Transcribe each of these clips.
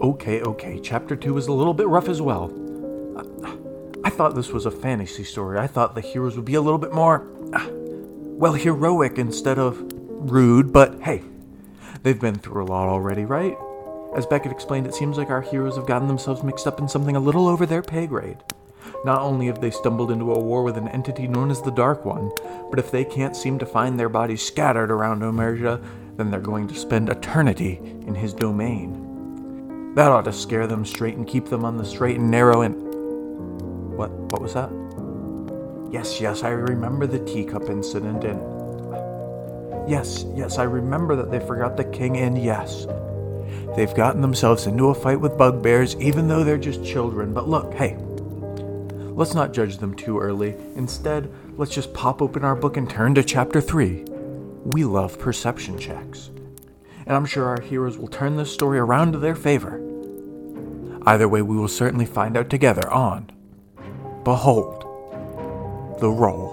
Okay, okay, chapter 2 is a little bit rough as well. I, thought this was a fantasy story. I thought the heroes would be a little bit more, uh, well, heroic instead of rude, but hey, they've been through a lot already, right? As Beckett explained, it seems like our heroes have gotten themselves mixed up in something a little over their pay grade. Not only have they stumbled into a war with an entity known as the Dark One, but if they can't seem to find their bodies scattered around Omerja, then they're going to spend eternity in his domain. That ought to scare them straight and keep them on the straight and narrow and. What? What was that? Yes, yes, I remember the teacup incident and. Yes, yes, I remember that they forgot the king, and yes, they've gotten themselves into a fight with bugbears even though they're just children. But look, hey, let's not judge them too early. Instead, let's just pop open our book and turn to chapter 3. We love perception checks. And I'm sure our heroes will turn this story around to their favor. Either way, we will certainly find out together on Behold the Roll.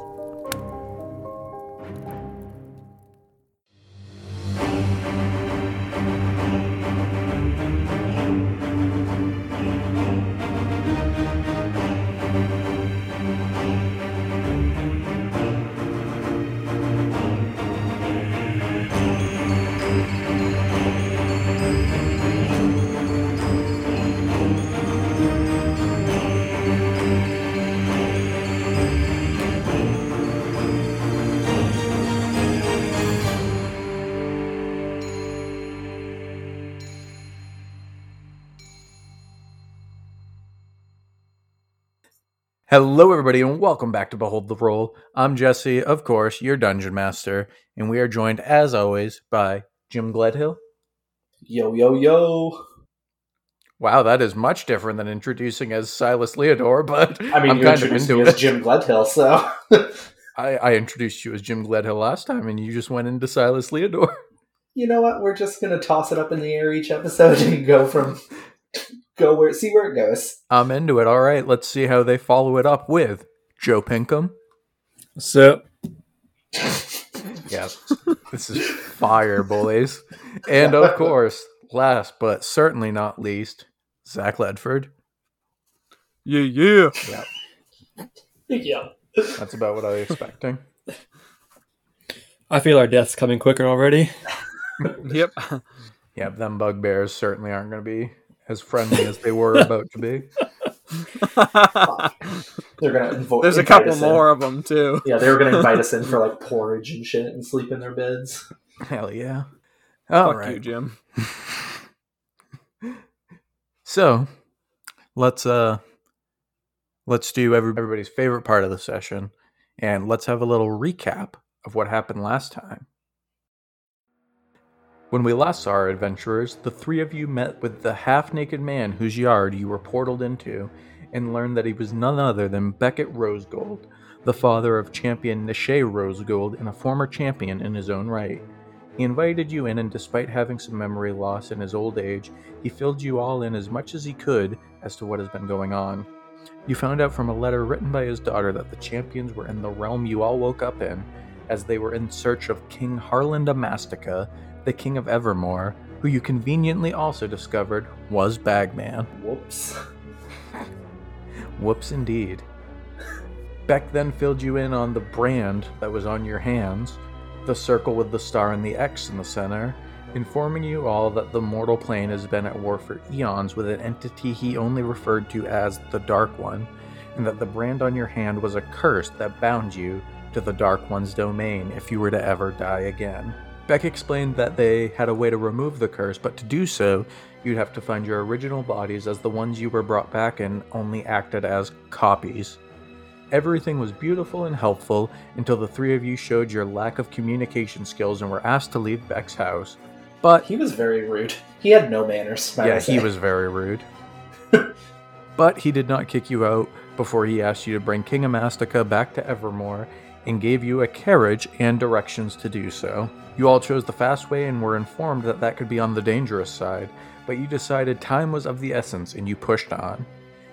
Hello, everybody, and welcome back to Behold the Roll. I'm Jesse, of course, your dungeon master, and we are joined, as always, by Jim Gledhill. Yo, yo, yo. Wow, that is much different than introducing as Silas Leodore, but I mean, I'm you kind of introduced into me as. Jim Gledhill, so. I, I introduced you as Jim Gledhill last time, and you just went into Silas Leodore. you know what? We're just going to toss it up in the air each episode and go from. Go where. See where it goes. I'm into it. All right, let's see how they follow it up with Joe Pinkham. So, Yes, this is fire, boys. And of course, last but certainly not least, Zack Ledford. yeah, yeah. Yeah. That's about what I was expecting. I feel our death's coming quicker already. Yep. Yep, them bugbears certainly aren't going to be as friendly as they were about to be. They're going to invo- There's a couple more of them too. Yeah, they were going to invite us in for like porridge and shit and sleep in their beds. Hell yeah. All Fuck right. you, Jim. So, let's uh let's do every- everybody's favorite part of the session and let's have a little recap of what happened last time. When we last saw our adventurers, the three of you met with the half-naked man whose yard you were portaled into and learned that he was none other than Beckett Rosegold, the father of champion Nishay Rosegold and a former champion in his own right. He invited you in, and despite having some memory loss in his old age, he filled you all in as much as he could as to what has been going on. You found out from a letter written by his daughter that the champions were in the realm you all woke up in, as they were in search of King Harland Amastica, the King of Evermore, who you conveniently also discovered was Bagman. Whoops. Whoops, indeed. Beck then filled you in on the brand that was on your hands, the circle with the star and the X in the center, informing you all that the mortal plane has been at war for eons with an entity he only referred to as the Dark One, and that the brand on your hand was a curse that bound you to the Dark One's domain if you were to ever die again. Beck explained that they had a way to remove the curse, but to do so, you'd have to find your original bodies as the ones you were brought back in only acted as copies. Everything was beautiful and helpful until the three of you showed your lack of communication skills and were asked to leave Beck's house. But He was very rude. He had no manners. yeah, he was very rude. but he did not kick you out before he asked you to bring King Amastica back to Evermore and gave you a carriage and directions to do so. You all chose the fast way and were informed that that could be on the dangerous side, but you decided time was of the essence and you pushed on.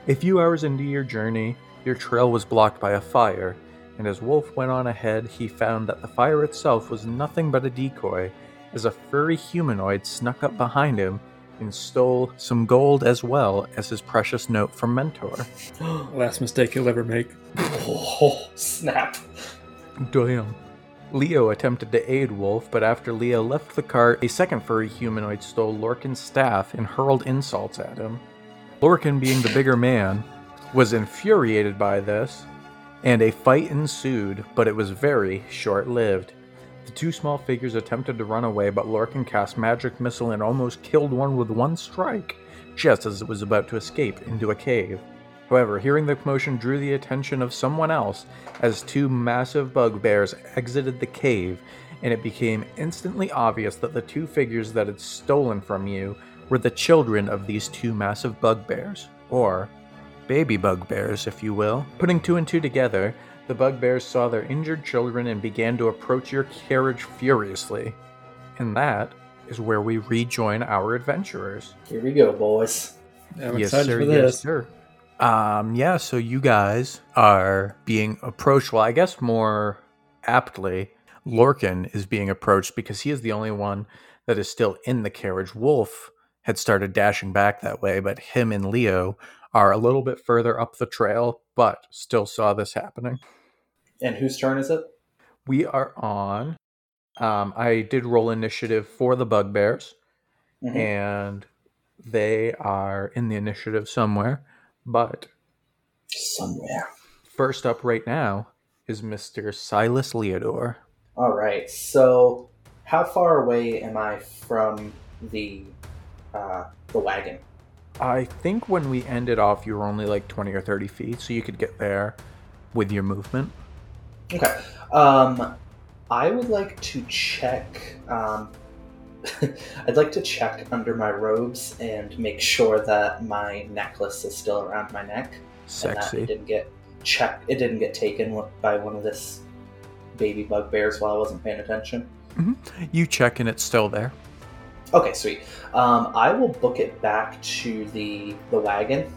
A few hours into your journey, your trail was blocked by a fire, and as Wulf went on ahead, he found that the fire itself was nothing but a decoy, as a furry humanoid snuck up behind him and stole some gold as well as his precious note from Mentor. Last mistake he'll ever make. Oh, snap. Damn. Leo attempted to aid Wulf, but after Leo left the cart, a second furry humanoid stole Lorcan's staff and hurled insults at him. Lorcan, being the bigger man, was infuriated by this, and a fight ensued, but it was very short lived. The two small figures attempted to run away, but Lorcan cast magic missile and almost killed one with one strike, just as it was about to escape into a cave. However, hearing the commotion drew the attention of someone else as two massive bugbears exited the cave, and it became instantly obvious that the two figures that had stolen from you were the children of these two massive bugbears, or baby bugbears, if you will. Putting two and two together, the bugbears saw their injured children and began to approach your carriage furiously. And that is where we rejoin our adventurers. Here we go, boys. I'm yes, excited sir. for Yes, sir. Um, yeah, so you guys are being approached. Well, I guess more aptly, Lorcan is being approached because he is the only one that is still in the carriage. Wulf had started dashing back that way, but him and Leo are a little bit further up the trail, but still saw this happening. And whose turn is it? We are on. Um, I did roll initiative for the bugbears, Mhm. and they are in the initiative somewhere. But Somewhere. First up right now is Mr. Silas Leodore. All right. So, how far away am I from the uh, the wagon? I think when we ended off, you were only like 20 or 30 feet, so you could get there with your movement. Okay. Um, I would like to check. Um, I'd like to check under my robes and make sure that my necklace is still around my neck and that it didn't get checked. It didn't get taken by one of this baby bugbears while I wasn't paying attention. You check and it's still there. Okay, sweet. Um, I will book it back to the the wagon.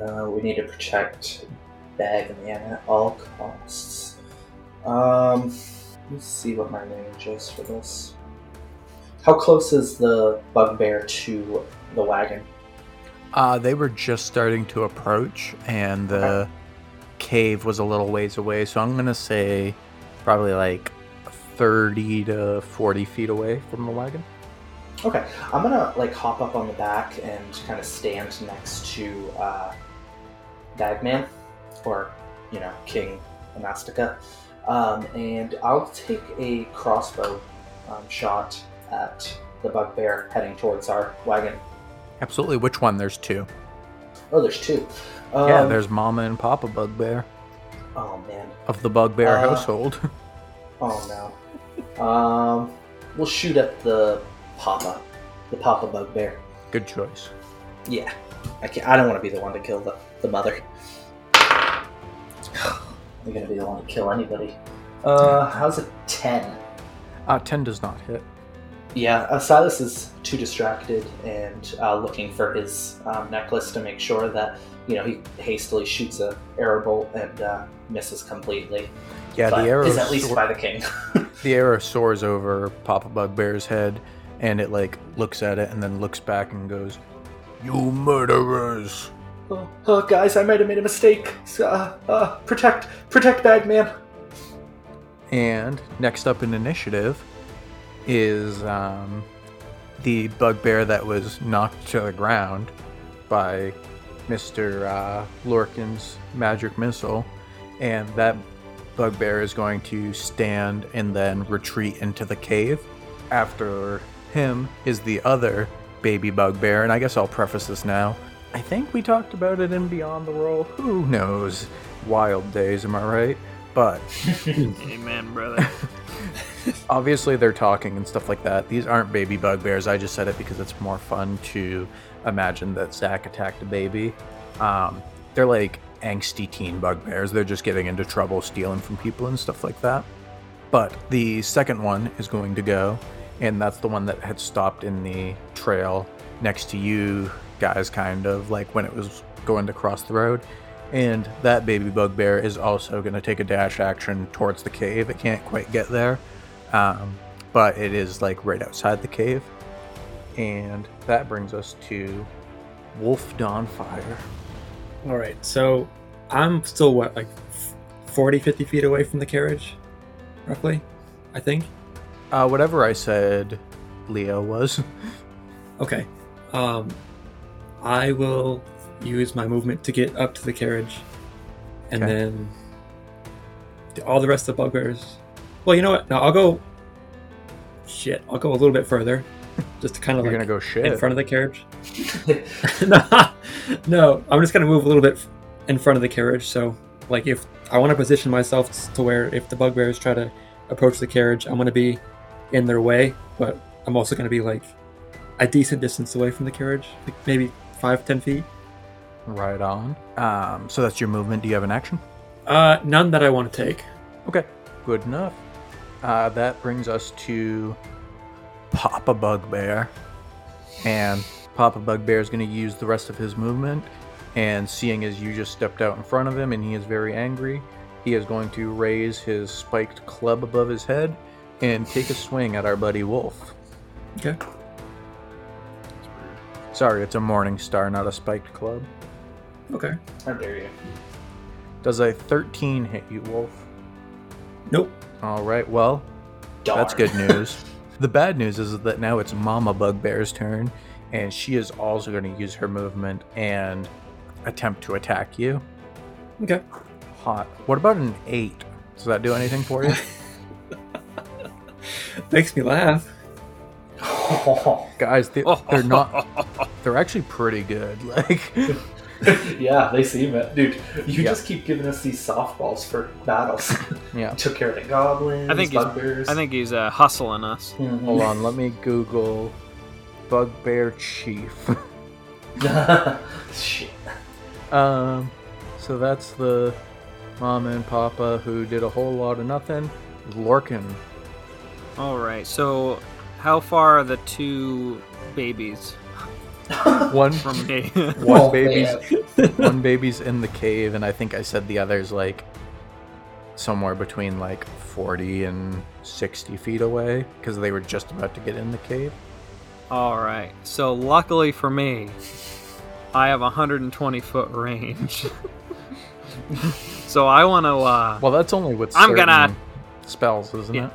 Uh, we need to protect Bag and at all costs. Um, let's see what my range is for this. How close is the bugbear to the wagon? Uh, they were just starting to approach, and the cave was a little ways away, so I'm going to say probably like 30 to 40 feet away from the wagon. Okay, I'm gonna like hop up on the back and kind of stand next to uh, Bagman, or you know King Amastica, um, and I'll take a crossbow um, shot at the bugbear heading towards our wagon. Absolutely. Which one? There's two. Oh, there's two. Um, yeah, there's Mama and Papa Bugbear Oh man. of the Bugbear Uh, household. Oh no. Um, we'll shoot at the Papa, the Papa bugbear. Good choice. Yeah, I can't, I don't want to be the one to kill the, the mother. I'm gonna be the one to kill anybody. Uh, how's a ten? Uh, 10 does not hit. Yeah, Silas is too distracted and uh, looking for his um, necklace to make sure that you know he hastily shoots a arrow bolt and uh, misses completely. Yeah, but the arrow is at least soar- by the king. the arrow soars over Papa Bugbear's head, and it like looks at it and then looks back and goes, "You murderers!" oh, oh, guys, I might have made a mistake. Uh, uh, protect, protect Bagman. And next up in initiative is um, the bugbear that was knocked to the ground by Mr. Uh, Lorcan's magic missile, and that bugbear is going to stand and then retreat into the cave. After him is the other baby bugbear, and I guess I'll preface this now. I think we talked about it in Beyond the World. Who knows? Wild days, am I right? But Amen, brother. obviously they're talking and stuff like that. These aren't baby bugbears. I just said it because it's more fun to imagine that Zack attacked a baby. Um, they're like angsty teen bugbears. They're just getting into trouble, stealing from people and stuff like that. But the second one is going to go, and that's the one that had stopped in the trail next to you guys, kind of like when it was going to cross the road. And that baby bugbear is also going to take a dash action towards the cave. It can't quite get there, um, but it is like right outside the cave. And that brings us to Wulf Dawnfire. All right, so I'm still what, like f- 40, 50 feet away from the carriage, roughly, I think. Uh, whatever I said Leo was. Okay. Um, I will use my movement to get up to the carriage, and Okay. then all the rest of the bugbears. Well, you know what? No, I'll go. Shit, I'll go a little bit further, just to kind of You're like gonna go shit. in front of the carriage. no, no, I'm just gonna move a little bit in front of the carriage. So, like, if I want to position myself to where if the bugbears try to approach the carriage, I'm gonna be in their way, but I'm also gonna be like a decent distance away from the carriage, like maybe five, ten feet. Right on. Um, so that's your movement. Do you have an action? Uh, none that I want to take. Okay, good enough. Uh, that brings us to Papa Bugbear. And Papa Bugbear is going to use the rest of his movement. And seeing as you just stepped out in front of him and he is very angry, he is going to raise his spiked club above his head and take a swing at our buddy Wulf. Okay. Sorry, it's a Morning Star, not a spiked club. Okay. How dare you? Does a 13 hit you, Wulf? Nope. All right, well, That's good news. the bad news is that now it's Mama Bugbear's turn, and she is also going to use her movement and attempt to attack you. Okay. Hot. What about an eight? Does that do anything for you? Makes me laugh. Guys, they, they're not. They're actually pretty good. Like, yeah, they seem it. Dude, you Yeah. just keep giving us these softballs for battles. yeah. Took care of the goblins, I think he's- I think he's uh, hustling us. Mhm. Hold on, let me Google Bugbear Chief. Shit. Um, so that's the mom and Papa who did a whole lot of nothing. Lorcan. All right. So, how far are the two babies One from me? one Oh, baby's man. one baby's in the cave, and I think I said the other's like somewhere between like 40 and 60 feet away because they were just about to get in the cave. All right. So, luckily for me, I have 120 foot range. so I want to. Uh, Well, that's only with I'm gonna- certain spells, isn't Yeah. it?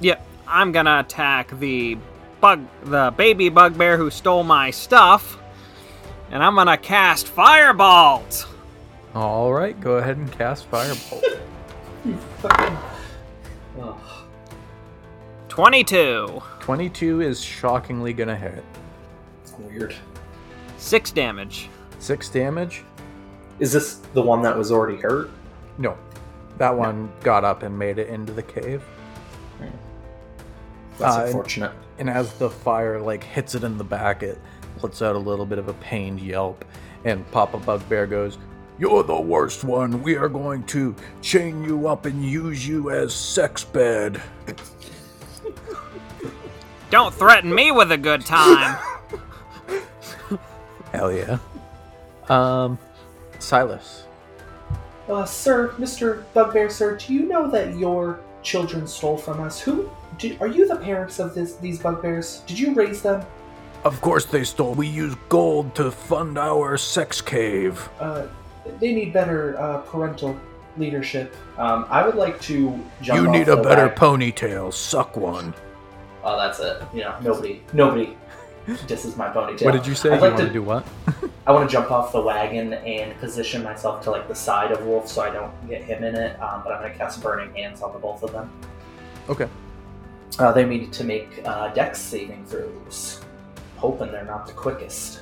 Yep, I'm gonna attack the bug, the baby bugbear who stole my stuff, and I'm gonna cast firebolt. All right, go ahead and cast Firebolt. Fucking- Ugh. Twenty-two, 22 is shockingly gonna hit. It's weird. six damage. Six damage? Is this the one that was already hurt? No. That one got up and made it into the cave. That's Uh, unfortunate. And as the fire like hits it in the back it lets out a little bit of a pained yelp and papa bugbear goes you're the worst one we are going to chain you up and use you as sex bed Don't threaten me with a good time. hell yeah um silas Uh, sir, Mr. Bugbear, sir, do you know that your children stole from us? Who? Do, are you the parents of this, these bugbears? Did you raise them? of course they stole we use gold to fund our sex cave Uh, they need better uh, parental leadership. Um, I would like to jump. you off need a the better wag- ponytail suck one Oh, that's it. You know, nobody, nobody disses my ponytail. what did you say I'd you like want to to do what I want to jump off the wagon and position myself to like the side of Wulf so I don't get him in it. Um, but I'm going to cast Burning Hands on the both of them. okay Uh, they need to make uh, Dex saving throws, hoping they're not the quickest.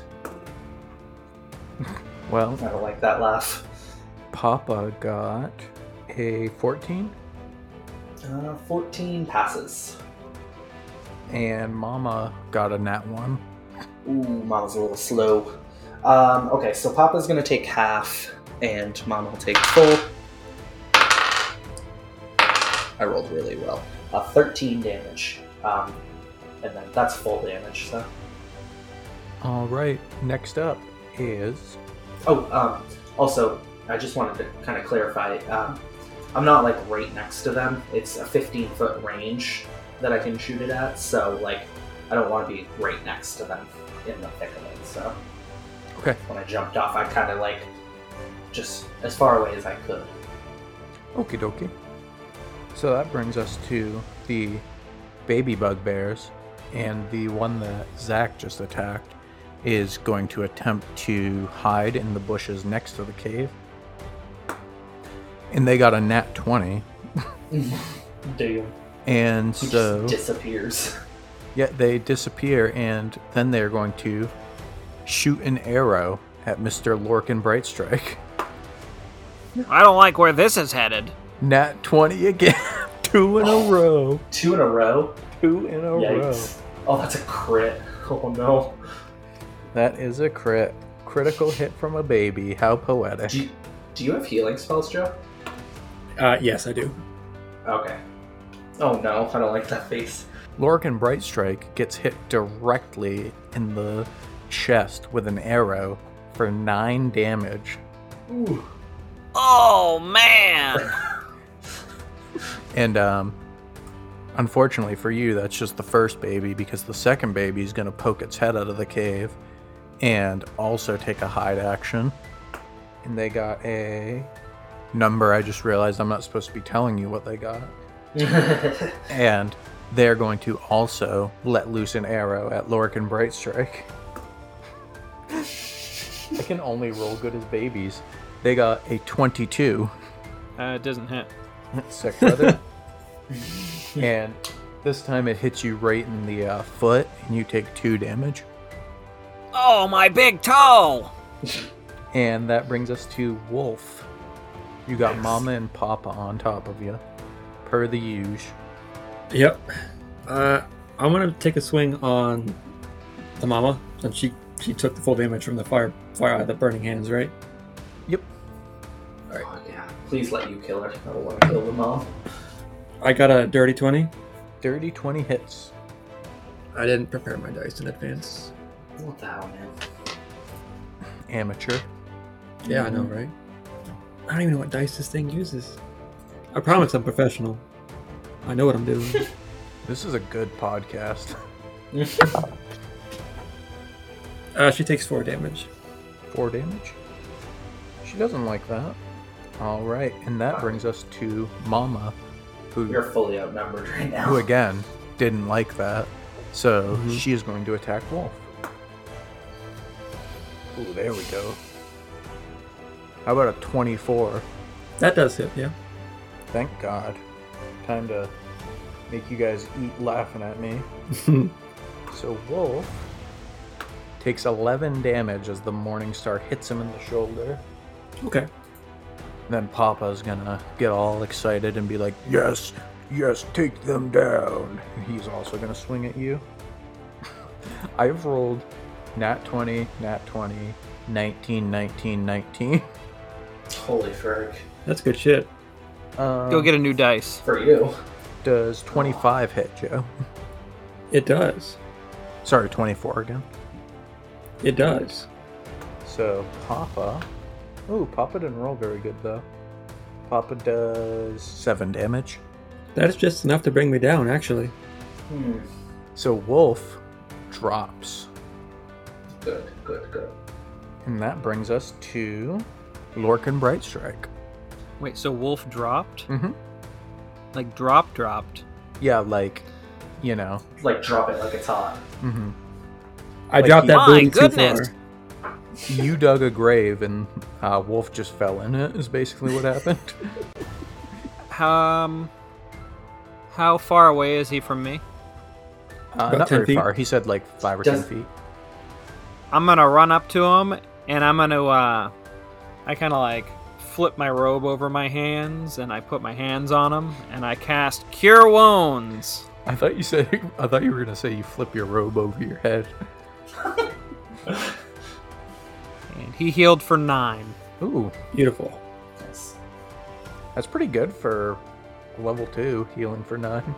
well I don't like that laugh. papa got a 14 Uh, 14 passes. and mama got a nat 1 Ooh, Mama's a little slow. Um, okay, so Papa's going to take half, and Mama will take full. I rolled really well. Uh, 13 damage. Um, and then that's full damage, so. All right. Next up is Oh, um, also, I just wanted to kind of clarify. Um, I'm not like right next to them. It's a 15 foot range that I can shoot it at. So, like, I don't want to be right next to them in the thick of it. So Okay. when I jumped off, I kind of like just as far away as I could. Okie dokie. So that brings us to the baby bugbears, and the one that Zack just attacked is going to attempt to hide in the bushes next to the cave. And they got a nat 20. Damn. And He so, just disappears. yeah, they disappear, and then they're going to shoot an arrow at Mr. Lorcan Brightstrike. I don't like where this is headed. Nat 20 again. Two in a row. Two in a row. Two in a row. Yikes! Oh, that's a crit. Oh no. That is a crit. Critical hit from a baby. How poetic. Do you, do you have healing spells, Joe? Uh, yes, I do. Okay. Oh no, I don't like that face. Lorcan Brightstrike gets hit directly in the chest with an arrow for 9 damage. Ooh. Oh man! And, um, unfortunately for you, that's just the first baby because the second baby is going to poke its head out of the cave and also take a hide action. And they got a number. I just realized I'm not supposed to be telling you what they got. and they're going to also let loose an arrow at Lorcan Brightstrike. I can only roll good as babies. They got a 22. Uh, it doesn't hit. Sick, brother. and this time it hits you right in the uh, foot, and you take two damage. Oh, my big toe! And that brings us to Wulf. You got Mama and Papa on top of you, per the usual. Yep. Uh, I'm gonna take a swing on the mama, and she she took the full damage from the fire fire of the burning hands, right? Yep. Yeah. Please let you kill her. I don't want to kill them all. I got a dirty twenty. Dirty 20 hits. I didn't prepare my dice in advance. What the hell, man? Amateur. Yeah, I know, right? I don't even know what dice this thing uses. I promise I'm professional. I know what I'm doing. This is a good podcast. uh, she takes four damage. Four damage. She doesn't like that. All right, and that brings us to Mama, who You're fully outnumbered right now. who again didn't like that. So Mhm. she is going to attack Wulf. Ooh, there we go. How about a 24? That does hit, yeah. Thank God. Time to make you guys eat laughing at me. So Wulf takes 11 damage as the Morning Star hits him in the shoulder. okay. Then Papa's gonna get all excited and be like, Yes, yes, take them down. And he's also gonna swing at you. I've rolled nat 20, nat 20, 19, 19, 19. Holy frick. That's good shit. Um, Go get a new dice. For you. Does 25 hit, Joe? It does. Sorry, 24 again. It does. So Papa. Ooh, Papa didn't roll very good though. Papa does 7 damage. That is just enough to bring me down, actually. Hmm. So Wulf drops. Good, good, good. And that brings us to Lorcan Brightstrike. Wait, so Wulf dropped? Mm-hmm. Like drop dropped? Yeah, like, you know. Like drop it like it's hot. hmm I Like dropped you- that My booty too goodness. far. You dug a grave and uh, Wulf just fell in it, is basically what happened. Um, how far away is he from me? Uh, About not 10 very feet. far. He said like 5 or Does- 10 feet. I'm gonna run up to him and I'm gonna uh, I kind of like flip my robe over my hands and I put my hands on him and I cast Cure Wounds. I thought you said, I thought you were going to say you flip your robe over your head. And he healed for nine. Ooh, Beautiful. Yes. that's pretty good for level 2, healing for 9.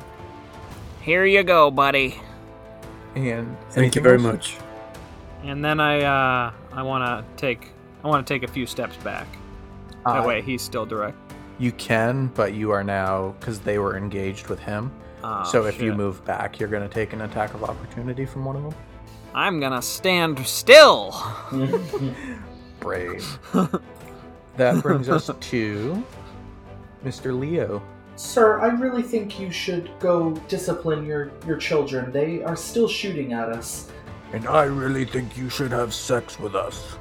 Here you go, buddy. And Thank you very else? much. And then I uh, I want to take I want to take a few steps back. That Uh, way he's still direct. You can, but you are now because they were engaged with him. Oh, so if you move back, you're going to take an attack of opportunity from one of them. I'm gonna stand still. Brave. that brings us to Mr. Leo. Sir, I really think you should go discipline your, your children. They are still shooting at us. And I really think you should have sex with us.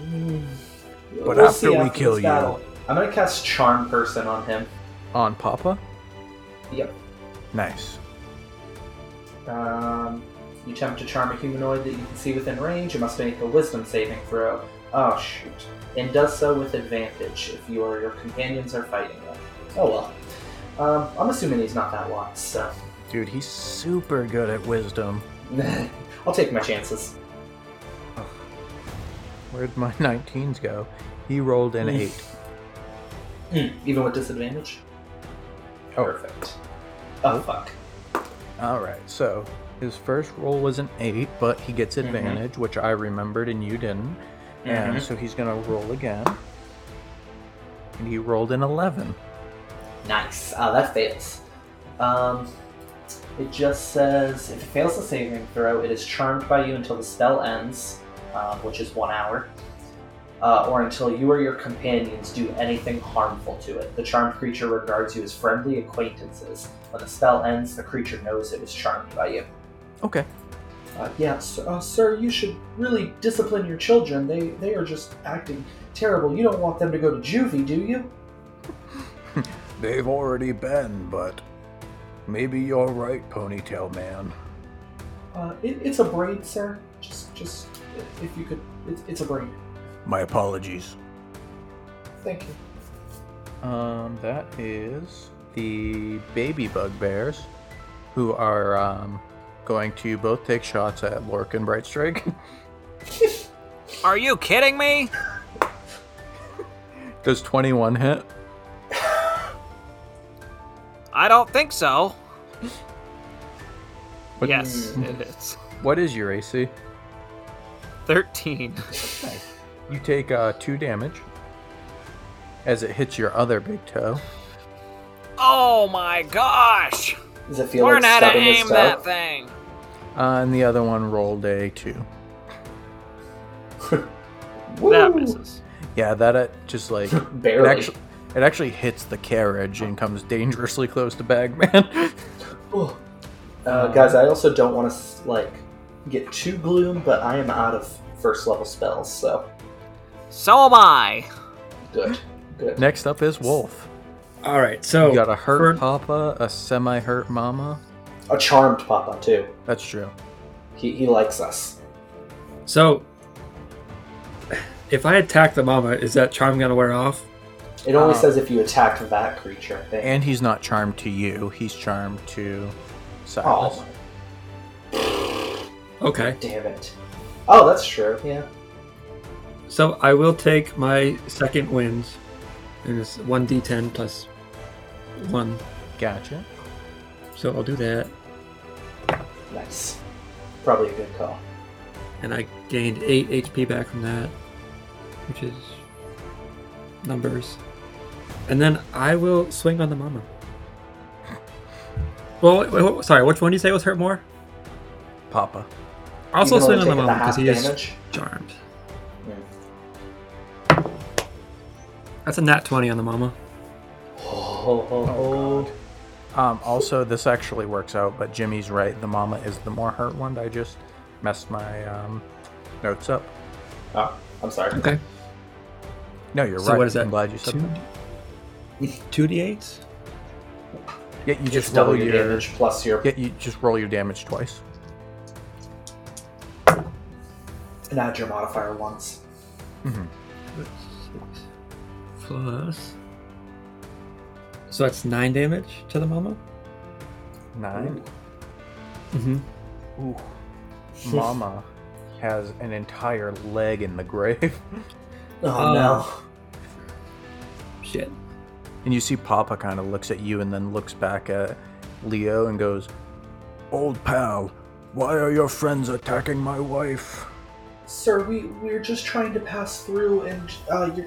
But We'll after see we kill you- battle. I'm gonna cast Charm Person on him. On Papa? Yep. Nice. Um, you attempt to charm a humanoid that you can see within range. You must make a Wisdom saving throw. Oh shoot! And does so with advantage if you or your companions are fighting them. Oh well. Um, I'm assuming he's not that wise, so Dude, he's super good at wisdom. I'll take my chances. Where'd my 19s go? He rolled an Mm. 8. Hmm, Even with disadvantage. Oh. Perfect. Oh fuck. Alright, so his first roll was an 8, but he gets Mhm. advantage, which I remembered and you didn't. And Mhm. so he's going to roll again. And he rolled an 11. Nice. Ah, that fails. Um, it just says if it fails the saving throw, it is charmed by you until the spell ends, um, which is one hour, uh, or until you or your companions do anything harmful to it. The charmed creature regards you as friendly acquaintances. When the spell ends, the creature knows it was charmed by you. Okay. Uh, yes, uh, sir, you should really discipline your children. They they are just acting terrible. You don't want them to go to juvie, do you? They've already been, but maybe you're right, Ponytail Man. Uh, it, it's a braid, sir. Just, just if you could, it's, it's a braid. My apologies. Thank you. Um, that is the baby bugbears, who are um, going to both take shots at Lorcan Brightstrike. Are you kidding me? Does 21 hit? I don't think so. What- Yes, it is. What is your AC? 13. You take uh, two damage as it hits your other big toe. Oh my gosh! Does it feel Learn like how to aim toe? that thing. Uh, and the other one rolled a two. That misses. Yeah, that uh, just like it Barely. actually, it actually hits the carriage and comes dangerously close to Bagman. Ooh. Uh, guys, I also don't want to like get too gloom, but I am out of first level spells, so So am I. good, good. Next up is Wulf. All right, so You got a hurt for- papa, a semi-hurt mama. A charmed papa too. That's true. He he likes us. So, if I attack the mama, is that charm gonna wear off? It only Uh, says if you attack that creature. I think. And he's not charmed to you. He's charmed to Silas. oh, Okay, damn it. Oh, that's true. Yeah. So I will take my second wind, and it's one d10 plus one. Gotcha. So I'll do that, Nice. Probably a good call. and I gained eight HP back from that, which is numbers. And then I will swing on the mama. Well, wait, wait, sorry. Which one do you say was hurt more? Papa. I'll also You can swing only on the take mama the because half he is damage. charmed. That's a nat 20 on the mama. Oh, oh, oh. Um, also, this actually works out, but Jimmy's right. The mama is the more hurt one. I just messed my um, notes up. Oh, I'm sorry. Okay. No, you're So right. what is that? I'm glad you said Two, that. two d8s? Yeah, you Just just double roll your your damage plus your Yeah, you just roll your damage twice. and add your modifier once. Plus. So that's nine damage to the mama? Nine. Mm-hmm. Ooh. Mama has an entire leg in the grave. Oh Oh. no. Shit. And you see Papa kind of looks at you and then looks back at Leo and goes, Old pal, why are your friends attacking my wife? Sir, we we're just trying to pass through, and uh, your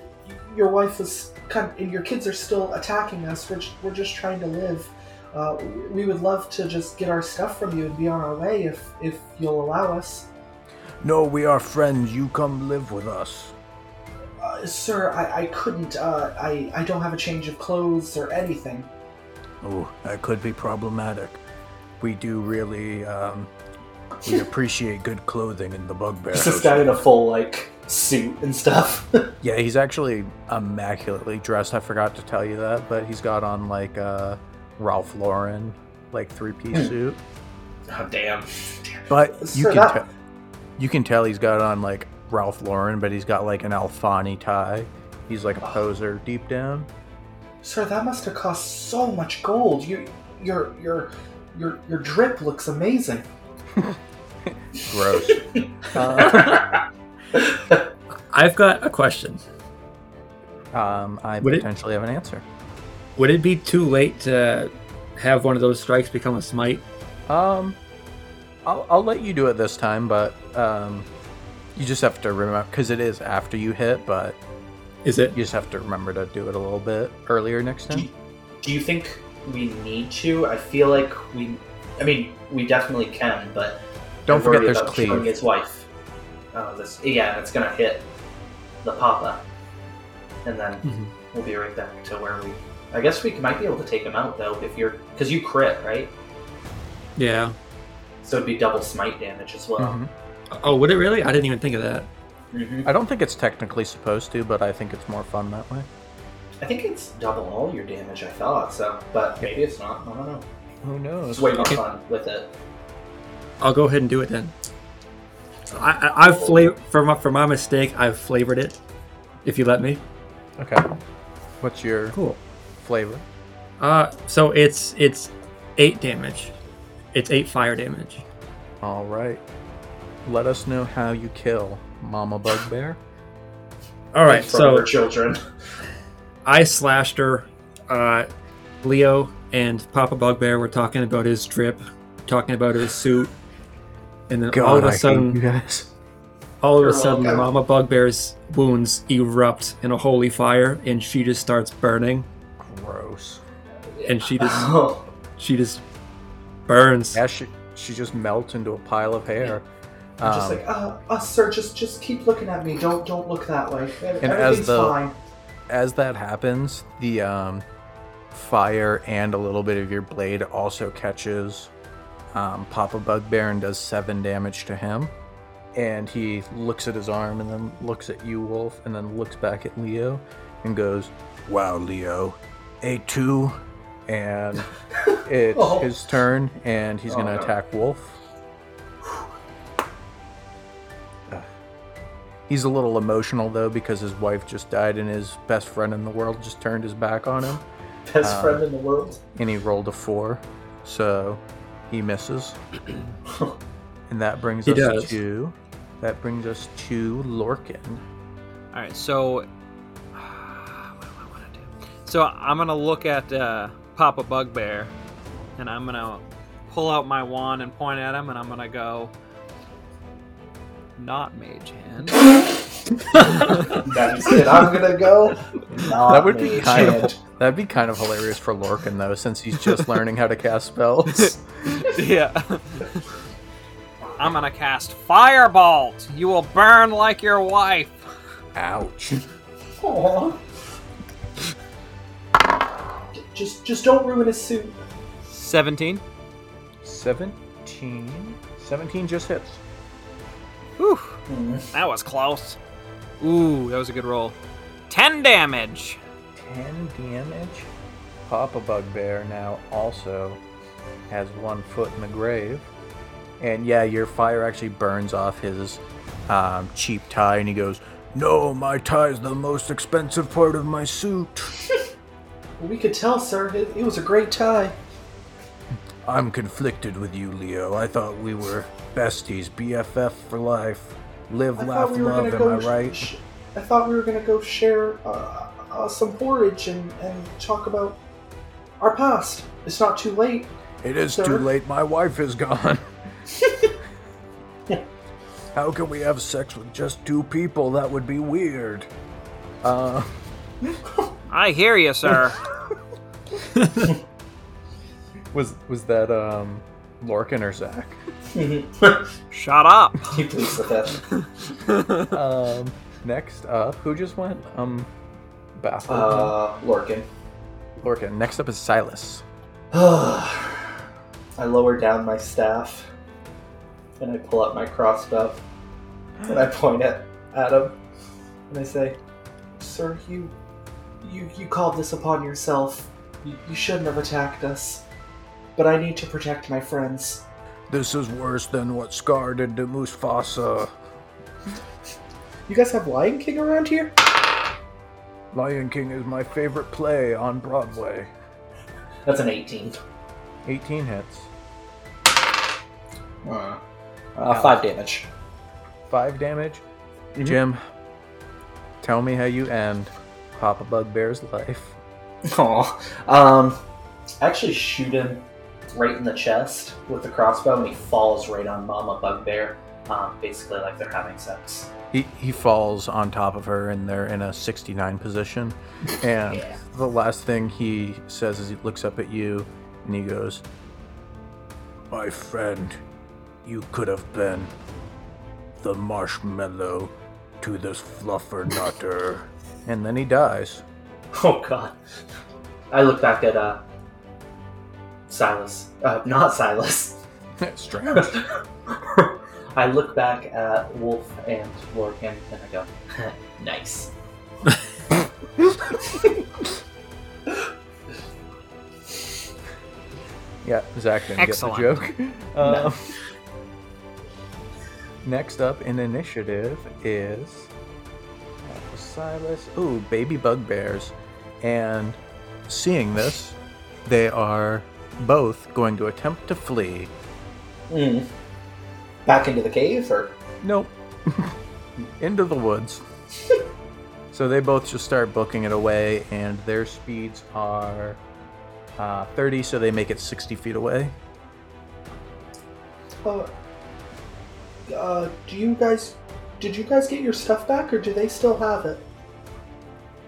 your wife was kind of, and your kids are still attacking us. We're just, we're just trying to live. Uh, we would love to just get our stuff from you and be on our way if if you'll allow us. No, we are friends. You come live with us. Uh, sir, I, I couldn't. Uh, I I don't have a change of clothes or anything. Oh, that could be problematic. We do really, um, we appreciate good clothing in the bugbear. Just this house. guy in a full like suit and stuff. Yeah, he's actually immaculately dressed. I forgot to tell you that, but he's got on like a Ralph Lauren like three piece Hmm. suit. oh damn. But you can that- tell you can tell he's got on like Ralph Lauren, but he's got like an Alfani tie. He's like a poser deep down. Sir, that must have cost so much gold. You, your, your, your, your drip looks amazing. Gross. Uh, I've got a question. um, I Would it- potentially have an answer. Would it be too late to have one of those strikes become a smite? Um, I'll, I'll let you do it this time, but um, you just have to remember because it is after you hit, but Is it? you just have to remember to do it a little bit earlier next do, time. you, do you think we need to? I feel like we. I mean, we definitely can, but Don't forget there's about killing cleave. his wife. Oh, this yeah, it's gonna hit the papa, and then Mhm. we'll be right back to where we. I guess we might be able to take him out though if you're because you crit right, Yeah. so it'd be double smite damage as well. Mhm. Oh, would it really? I didn't even think of that. Mhm. I don't think it's technically supposed to, but I think it's more fun that way. I think it's double all your damage. I thought so, but maybe it's not. I don't know. Who knows? It's way more fun with it. I'll go ahead and do it then. I, I, I've flavor for my for my mistake. I've flavored it. If you let me. Okay. What's your Cool. flavor? Uh, so it's it's eight damage. It's eight fire damage. All right. Let us know how you kill Mama Bugbear. All right. So her children. I slashed her. Uh, Leo and Papa Bugbear were talking about his drip, talking about his suit, and then all of I a hate sudden, you guys. all of a You're sudden, welcome. Mama Bugbear's wounds erupt in a holy fire, and she just starts burning, Gross. and she just Oh, she just burns. Yeah, she she just melts into a pile of hair. I'm just Um, like, uh, uh, sir, just just keep looking at me. Don't don't look that way. as Everything's the- fine. as that happens, the um, fire and a little bit of your blade also catches um, Papa Bugbear and does seven damage to him. And he looks at his arm and then looks at you, Wulf, and then looks back at Leo and goes, Wow, Leo, A2. And it's Oh. his turn, and he's Oh, going to no. attack Wulf. He's a little emotional though because his wife just died and his best friend in the world just turned his back on him Best uh, friend in the world. and he rolled a four, so he misses. and that brings He us does. to that brings us to Lorcan. All right, so what do I want to do? So I'm gonna look at uh, Papa Bugbear, and I'm gonna pull out my wand and point at him, and I'm gonna go. Not mage hand. That's it. I'm gonna go. Not that would be mage kind hand. of that'd be kind of hilarious for Lorcan though, since he's just learning how to cast spells. yeah. I'm gonna cast Firebolt. You will burn like your wife. Ouch. Aw. Just just don't ruin his suit. 17. 17. 17 just hits. Whew, Hmm. that was close. Ooh, that was a good roll. 10 damage. 10 damage. Papa Bugbear now also has one foot in the grave. And yeah, your fire actually burns off his um, cheap tie, and he goes, No, my tie is the most expensive part of my suit. We could tell, sir. It, it was a great tie. I'm conflicted with you, Leo. I thought we were besties, BFF for life. Live, I laugh, we love, am I right? sh- I thought we were gonna go share uh, uh, some porridge and, and talk about our past. It's not too late. It is Sir? too late. My wife is gone. How can we have sex with just two people? That would be weird. Uh, I hear you, sir. was was that um, Lorcan or Zack? Shut up. pleads the fifth. um, next up, who just went? Um, Baffle. Uh, Lorcan. Lorcan. Next up is Silas. I lower down my staff and I pull out my crossbow and I point it at him and I say, "Sir, you, you, you called this upon yourself. You, you shouldn't have attacked us. But I need to protect my friends." This is worse than what Scar did to Mufasa. You guys have Lion King around here? Lion King is my favorite play on Broadway. That's an 18. 18 hits. Uh, uh, five damage. Five damage. Jim, tell me how you end Papa Bugbear's life. Aw. Um, I actually shoot him right in the chest with the crossbow, and he falls right on Mama Bugbear. Um, basically, like they're having sex. He, he falls on top of her and they're in a 69 position. And Yeah. the last thing he says is he looks up at you and he goes, My friend, you could have been the marshmallow to this fluffer nutter. and then he dies. Oh God. I look back at uh, Silas. Uh, not Silas. Strange. I look back at Wulf and Lorcan, and I go, "Nice." Yeah, Zack didn't Excellent. get the joke. No. Um, next up in initiative is Silas. Ooh, baby bugbears. And seeing this, they are both going to attempt to flee. Mm. Back into the cave, or Nope. Into the woods. so they both just start booking it away, and their speeds are uh, 30, so they make it 60 feet away. uh, uh, do you guys, did you guys get your stuff back, or do they still have it?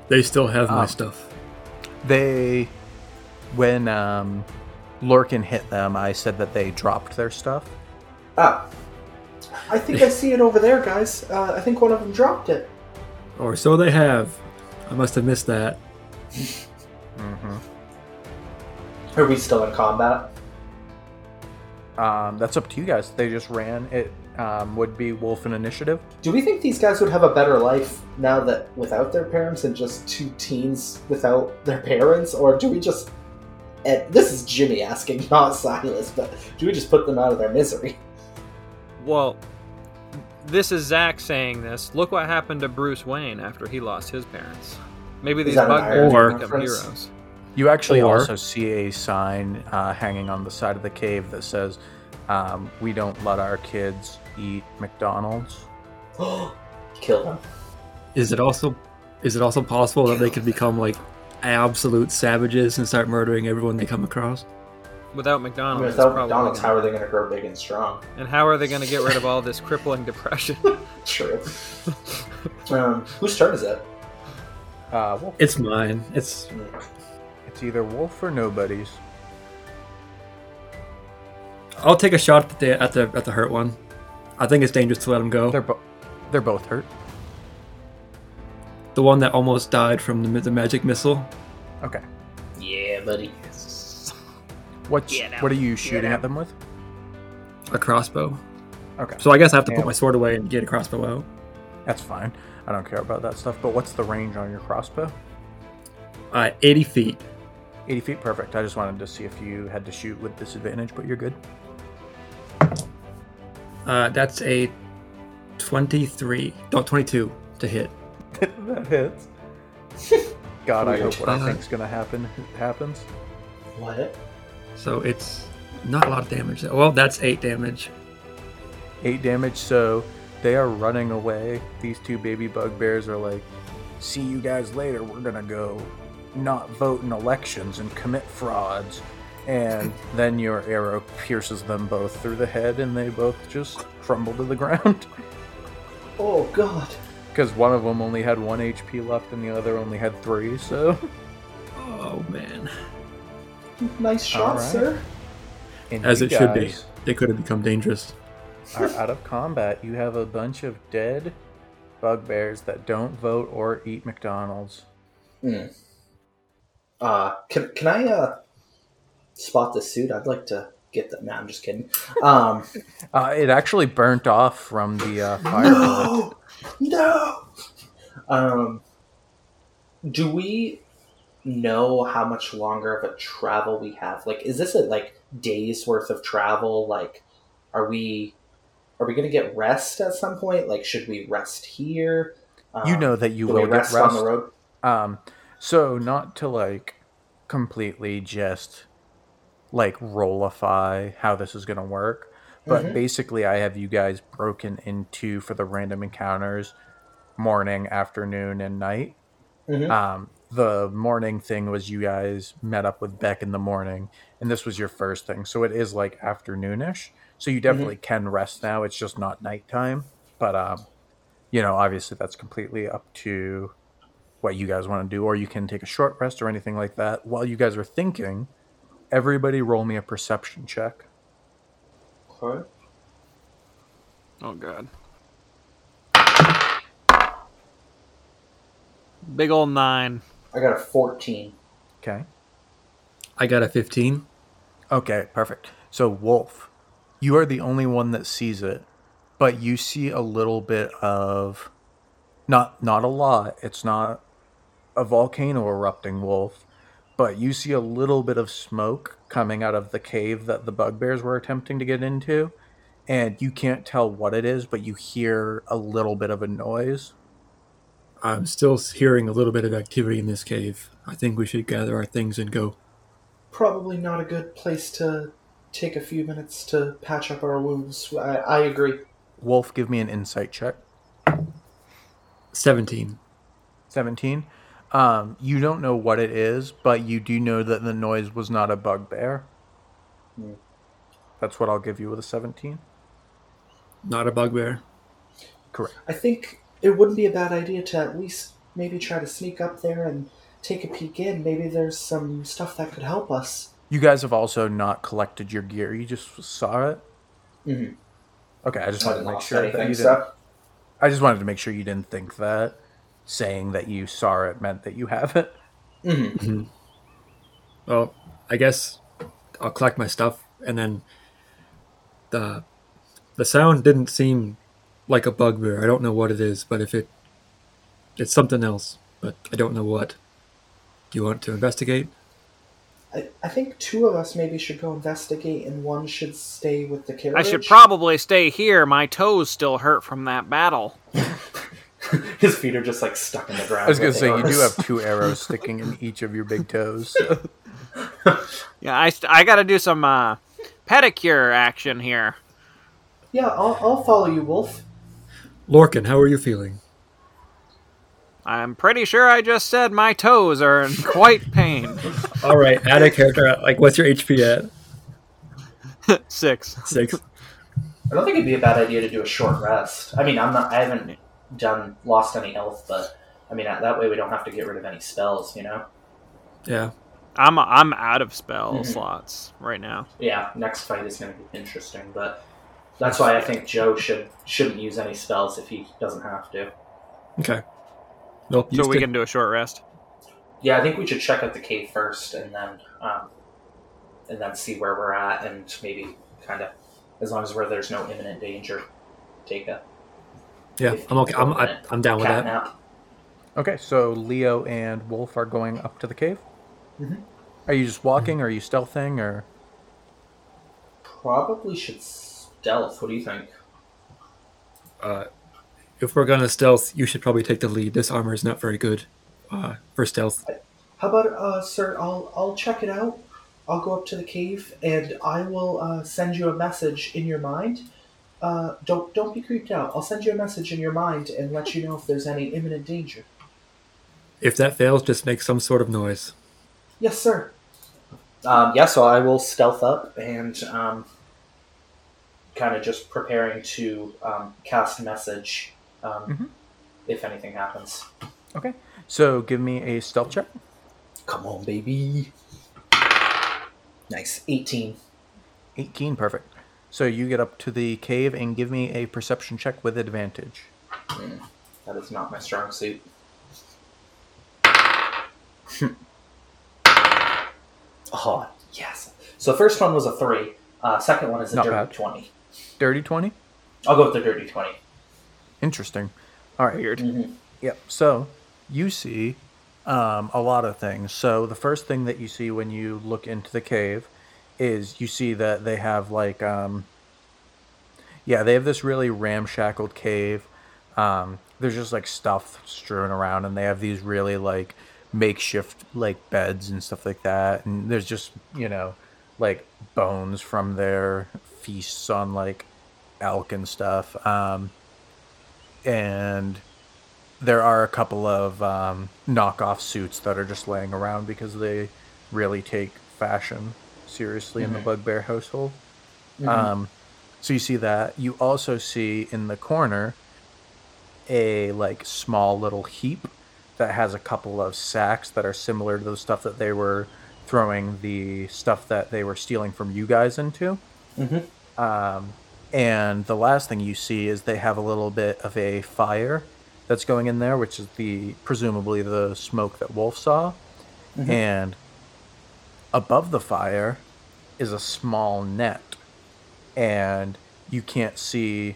They still have my Um, stuff. They, when um, Lorcan hit them, I said that they dropped their stuff. Ah, I think I see it over there, guys. Uh, I think one of them dropped it. Or so they have. I must have missed that. Mm-hmm. Are we still in combat? Um, that's up to you guys. They just ran. It um, would be Wulf and Initiative. Do we think these guys would have a better life now that without their parents and just two teens without their parents, or do we just? And this is Jimmy asking, not Silas, but do we just put them out of their misery? Well, this is Zack saying this. Look what happened to Bruce Wayne after he lost his parents. Maybe these that an bugbears Iron will become reference? heroes. You actually Or- also see a sign uh, hanging on the side of the cave that says, um, "We don't let our kids eat McDonald's." Kill them. Is it also is it also possible that they could become like absolute savages and start murdering everyone they come across? Without I mean, McDonald's, it's without probably McDonald's, gonna- how are they going to grow big and strong? and how are they going to get rid of all this crippling depression? True. um, whose turn is it? Uh, Wulf. It's mine. It's It's either Wulf or nobody's. I'll take a shot at the at the at the hurt one. I think it's dangerous to let him go. They're both they're both hurt. The one that almost died from the, the magic missile. Okay. Yeah, buddy. What's Get out. what are you Get shooting out. at them with? A crossbow. Okay, So I guess I have to Yeah. put my sword away and get a crossbow out. that's fine. I don't care about that stuff. But what's the range on your crossbow? Uh, 80 feet. 80 feet, perfect. I just wanted to see if you had to shoot with disadvantage, but you're good. Uh, that's a 23. No, 22 to hit. that hits. God, I hope what I think's gonna happen happens. What? So it's not a lot of damage. Well, that's 8 damage. Eight damage. So they are running away. These two baby bugbears are like, "See you guys later. We're gonna go not vote in elections and commit frauds." And then your arrow pierces them both through the head, and they both just crumble to the ground. Oh God. because one of them only had one HP left and the other only had three. So, Oh man. Nice shot, All right. sir. and As you it should be. They could have become dangerous. Are out of combat. You have a bunch of dead bugbears that don't vote or eat McDonald's. Hmm. Uh, can can I uh spot the suit? I'd like to get that. Nah, I'm just kidding. Um, Uh, it actually burnt off from the uh, fire. bullet. no, no. Um, do we know how much longer of a travel we have? Like, is this a like days worth of travel? Like, are we are we gonna get rest at some point? Like, should we rest here? Um, You know that you will will we get rest, rest. on the road? Um, so not to like completely just like rollify how this is gonna work, but Mhm. basically I have you guys broken into for the random encounters, morning, afternoon, and night. Mhm. Um, the morning thing was you guys met up with Beck in the morning, and this was your first thing, so it is like afternoonish. So you definitely can rest now. It's just not nighttime, but um, you know, obviously that's completely up to what you guys want to do, or you can take a short rest or anything like that. While you guys are thinking, everybody roll me a perception check. Okay. Oh god. Big old nine. I got a fourteen. Okay. I got a 15. Okay, perfect. So, Wulf, you are the only one that sees it, but you see a little bit of not not a lot. It's not a volcano erupting, Wulf, but you see a little bit of smoke coming out of the cave that the bugbears were attempting to get into, and you can't tell what it is, but you hear a little bit of a noise. I'm still hearing a little bit of activity in this cave. I think we should gather our things and go. Probably not a good place to take a few minutes to patch up our wounds. I, I agree. Wulf, give me an insight check. 17. 17. Um, you don't know what it is, but you do know that the noise was not a bugbear. Hmm. That's what I'll give you with a 17. Not a bugbear. Correct. I think it wouldn't be a bad idea to at least maybe try to sneak up there and take a peek in. Maybe there's some stuff that could help us. You guys have also not collected your gear. You just saw it. Mm-hmm. Okay, I just wanted to make lost sure that anything, you didn't. so. I just wanted to make sure you didn't think that saying that you saw it meant that you have it. Mhm. Well, I guess I'll collect my stuff and then the the sound didn't seem like a bugbear. I don't know what it is, but if it it's something else, but I don't know what. Do you want to investigate? I, I think two of us maybe should go investigate, and one should stay with the carriage. I should probably stay here. My toes still hurt from that battle. His feet are just like stuck in the ground. I was going to with say, you do have two arrows sticking in each of your big toes. so- Yeah, I, st- I gotta do some uh, pedicure action here. Yeah, I'll, I'll follow you, Wulf. Lorcan, how are you feeling? I'm pretty sure I just said my toes are in quite pain. All right, add a character. Like, what's your HP at? Six. Six. I don't think it'd be a bad idea to do a short rest. I mean, I'm not. I haven't done lost any health, but I mean that way we don't have to get rid of any spells. You know. Yeah. I'm I'm out of spell Mhm. slots right now. Yeah, next fight is going to be interesting, but that's why I think Joe should shouldn't use any spells if he doesn't have to. Okay. Well, So we can do a short rest. Yeah, I think we should check out the cave first, and then um, and then see where we're at, and maybe kind of as long as where there's no imminent danger, take a Yeah, I'm okay. I'm I, I'm down with that. nap. okay, so Leo and Wulf are going up to the cave. Mhm. Are you just walking? Or are you stealthing? Or Probably should stealth. What do you think? Uh, if we're gonna stealth, you should probably take the lead. This armor is not very good uh, for stealth. How about, uh, sir? I'll I'll check it out. I'll go up to the cave and I will uh, send you a message in your mind. Uh, don't don't be creeped out. I'll send you a message in your mind and let you know if there's any imminent danger. If that fails, just make some sort of noise. Yes, sir. Um, yeah, so I will stealth up and um, kind of just preparing to um, cast message. Um, Mhm. if anything happens. Okay. So give me a stealth check. Come on, baby. Nice. 18. 18, perfect. So you get up to the cave and give me a perception check with advantage. That is not my strong suit. oh, yes. So the first one was a 3. Uh, second one is a Not dirty bad. 20. Dirty 20? I'll go with the dirty 20. Interesting. All right. Weird. Mhm. Yep. So you see um, a lot of things. So the first thing that you see when you look into the cave is you see that they have like, um, yeah, they have this really ramshackled cave. Um, there's just like stuff strewn around, and they have these really like makeshift like beds and stuff like that. And there's just you know like bones from their feasts on like elk and stuff. Um, and there are a couple of um, knockoff suits that are just laying around because they really take fashion seriously in the Mhm. bugbear household. Mhm. Um, so you see that. You also see in the corner a like small little heap that has a couple of sacks that are similar to the stuff that they were throwing the stuff that they were stealing from you guys into. Mhm. Um, and the last thing you see is they have a little bit of a fire that's going in there, which is the presumably the smoke that Wulf saw. Mhm. And above the fire is a small net, and you can't see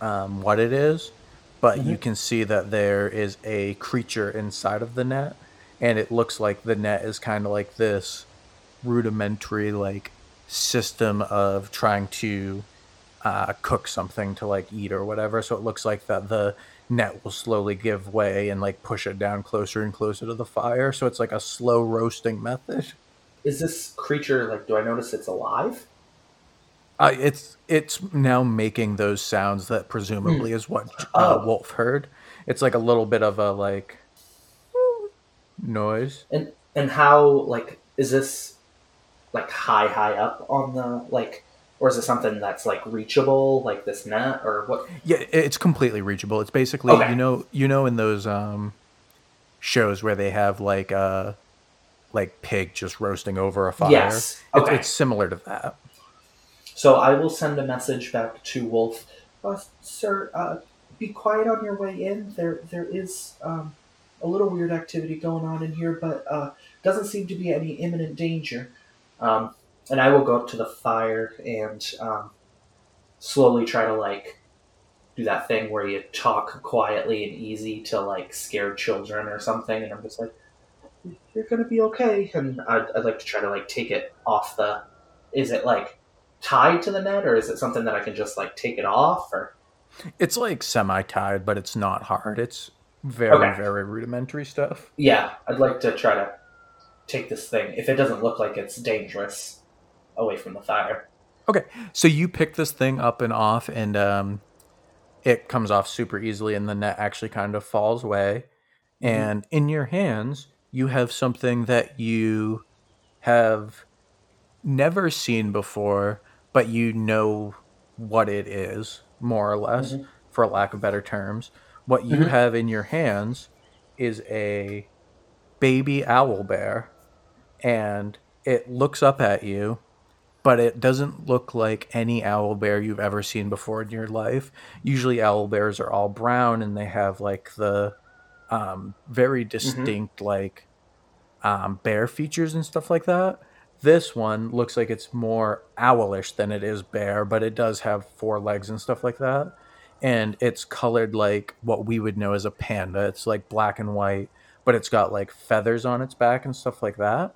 um, what it is, but you can see that there is a creature inside of the net, and it looks like the net is kind of like this rudimentary like system of trying to uh, cook something to like eat or whatever. So it looks like that the net will slowly give way and like push it down closer and closer to the fire. So it's like a slow roasting method. Is this creature, like, do I notice it's alive? Uh, it's it's now making those sounds that presumably is what uh, Oh. Wulf heard. It's like a little bit of a like noise. And and how, like, is this, like, high, high up on the, like, or is it something that's, like, reachable, like this net, or what? Yeah, it's completely reachable. It's basically Okay. you know you know in those um shows where they have like uh like pig just roasting over a fire. Yes. It's, it's similar to that. So I will send a message back to Wulf. Uh, sir, uh, be quiet on your way in. There, there is um, a little weird activity going on in here, but uh, doesn't seem to be any imminent danger. Um, and I will go up to the fire and um, slowly try to like do that thing where you talk quietly and easy to like scared children or something, and I'm just like, "You're gonna be okay." And I'd, I'd like to try to like take it off the. Is it like tied to the net, or is it something that I can just like take it off? Or It's like semi-tied, but it's not hard. It's very Okay. very rudimentary stuff. yeah, I'd like to try to take this thing if it doesn't look like it's dangerous away from the fire. Okay, so you pick this thing up and off, and um, it comes off super easily, and the net actually kind of falls away. Mhm. And in your hands, you have something that you have never seen before, but you know what it is, more or less, Mhm. for lack of better terms. What you Mhm. have in your hands is a baby owl bear, and it looks up at you but it doesn't look like any owl bear you've ever seen before in your life. Usually, owl bears are all brown and they have like the um, very distinct like um, bear features and stuff like that. This one looks like it's more owlish than it is bear, but it does have four legs and stuff like that. And it's colored like what we would know as a panda. It's like black and white, but it's got like feathers on its back and stuff like that.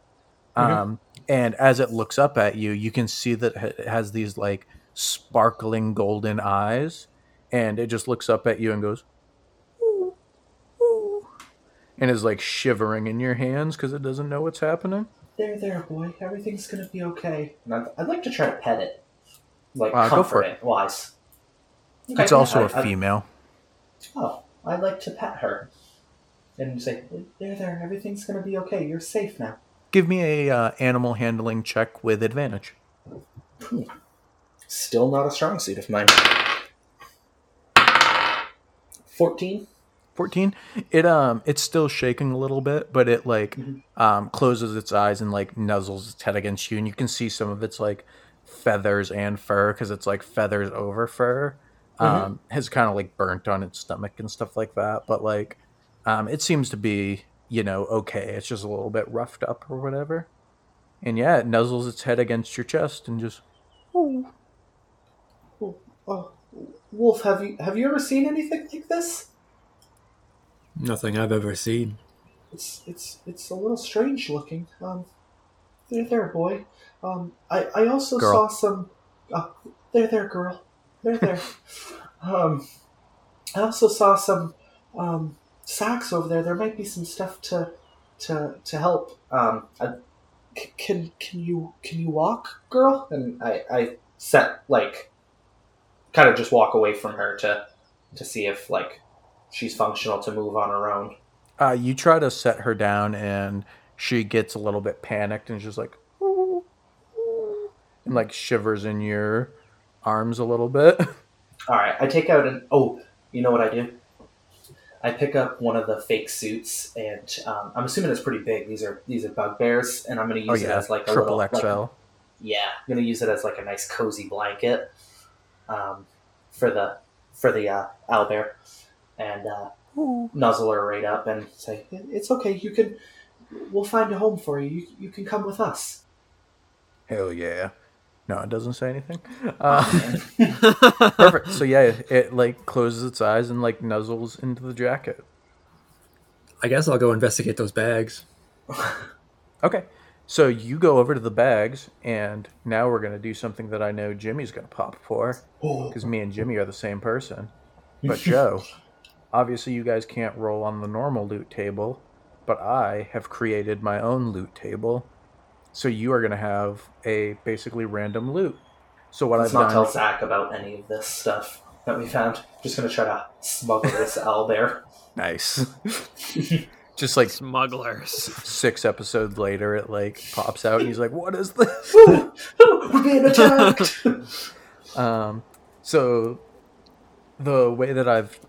Mhm. Um, and as it looks up at you, you can see that it has these like sparkling golden eyes, and it just looks up at you and goes, "Ooh, ooh," and is like shivering in your hands because it doesn't know what's happening. There, there, boy. Everything's gonna be okay. I'd, I'd like to try to pet it, like Uh, go comfort for it. Wise. Okay, It's also I- a I- female. Oh, I'd like to pet her and say, "There, there. Everything's gonna be okay. You're safe now." Give me a uh, animal handling check with advantage. Still not a strong suit of mine. Fourteen. 14 it um it's still shaking a little bit but it like Mhm. um closes its eyes and like nuzzles its head against you and you can see some of its like feathers and fur because it's like feathers over fur um has kind of like burnt on its stomach and stuff like that but like um it seems to be you know okay it's just a little bit roughed up or whatever and yeah it nuzzles its head against your chest and just Oh, oh, Wulf, have you have you ever seen anything like this? Nothing I've ever seen. It's it's it's a little strange looking. Um, there, there, boy. Um, I I also Girl. saw some. Uh, there, there, girl. There, there. um, I also saw some um sacks over there. There might be some stuff to to to help. Um, I, can can you can you walk, girl? And I I set like kind of just walk away from her to to see if like she's functional to move on her own. Uh, you try to set her down, and she gets a little bit panicked and she's like, and like shivers in your arms a little bit. All right, I take out an. Oh, you know what I do? I pick up one of the fake suits, and um, I'm assuming it's pretty big. These are these are bugbears, and I'm going to oh use it as like a triple little, XL. Like, yeah, I'm going to use it as like a nice cozy blanket um, for the for the uh, owlbear, and uh, nuzzle her right up and say, "It's okay. You can. We'll find a home for you. You, you can come with us." Hell yeah. No, it doesn't say anything. Uh, perfect. So yeah, it, it like closes its eyes and like nuzzles into the jacket. I guess I'll go investigate those bags. Okay. So you go over to the bags, and now we're gonna do something that I know Jimmy's gonna pop for. oh, because me and Jimmy are the same person. But Joe, obviously you guys can't roll on the normal loot table, but I have created my own loot table. So you are going to have a basically random loot. So what let's I've not tell Zack about any of this stuff that we found. Just gonna try to smuggle this owlbear. nice, just like Smugglers. six episodes later, it like pops out, and he's like, "What is this?" Ooh, ooh, we're being attacked. Um, so the way that I've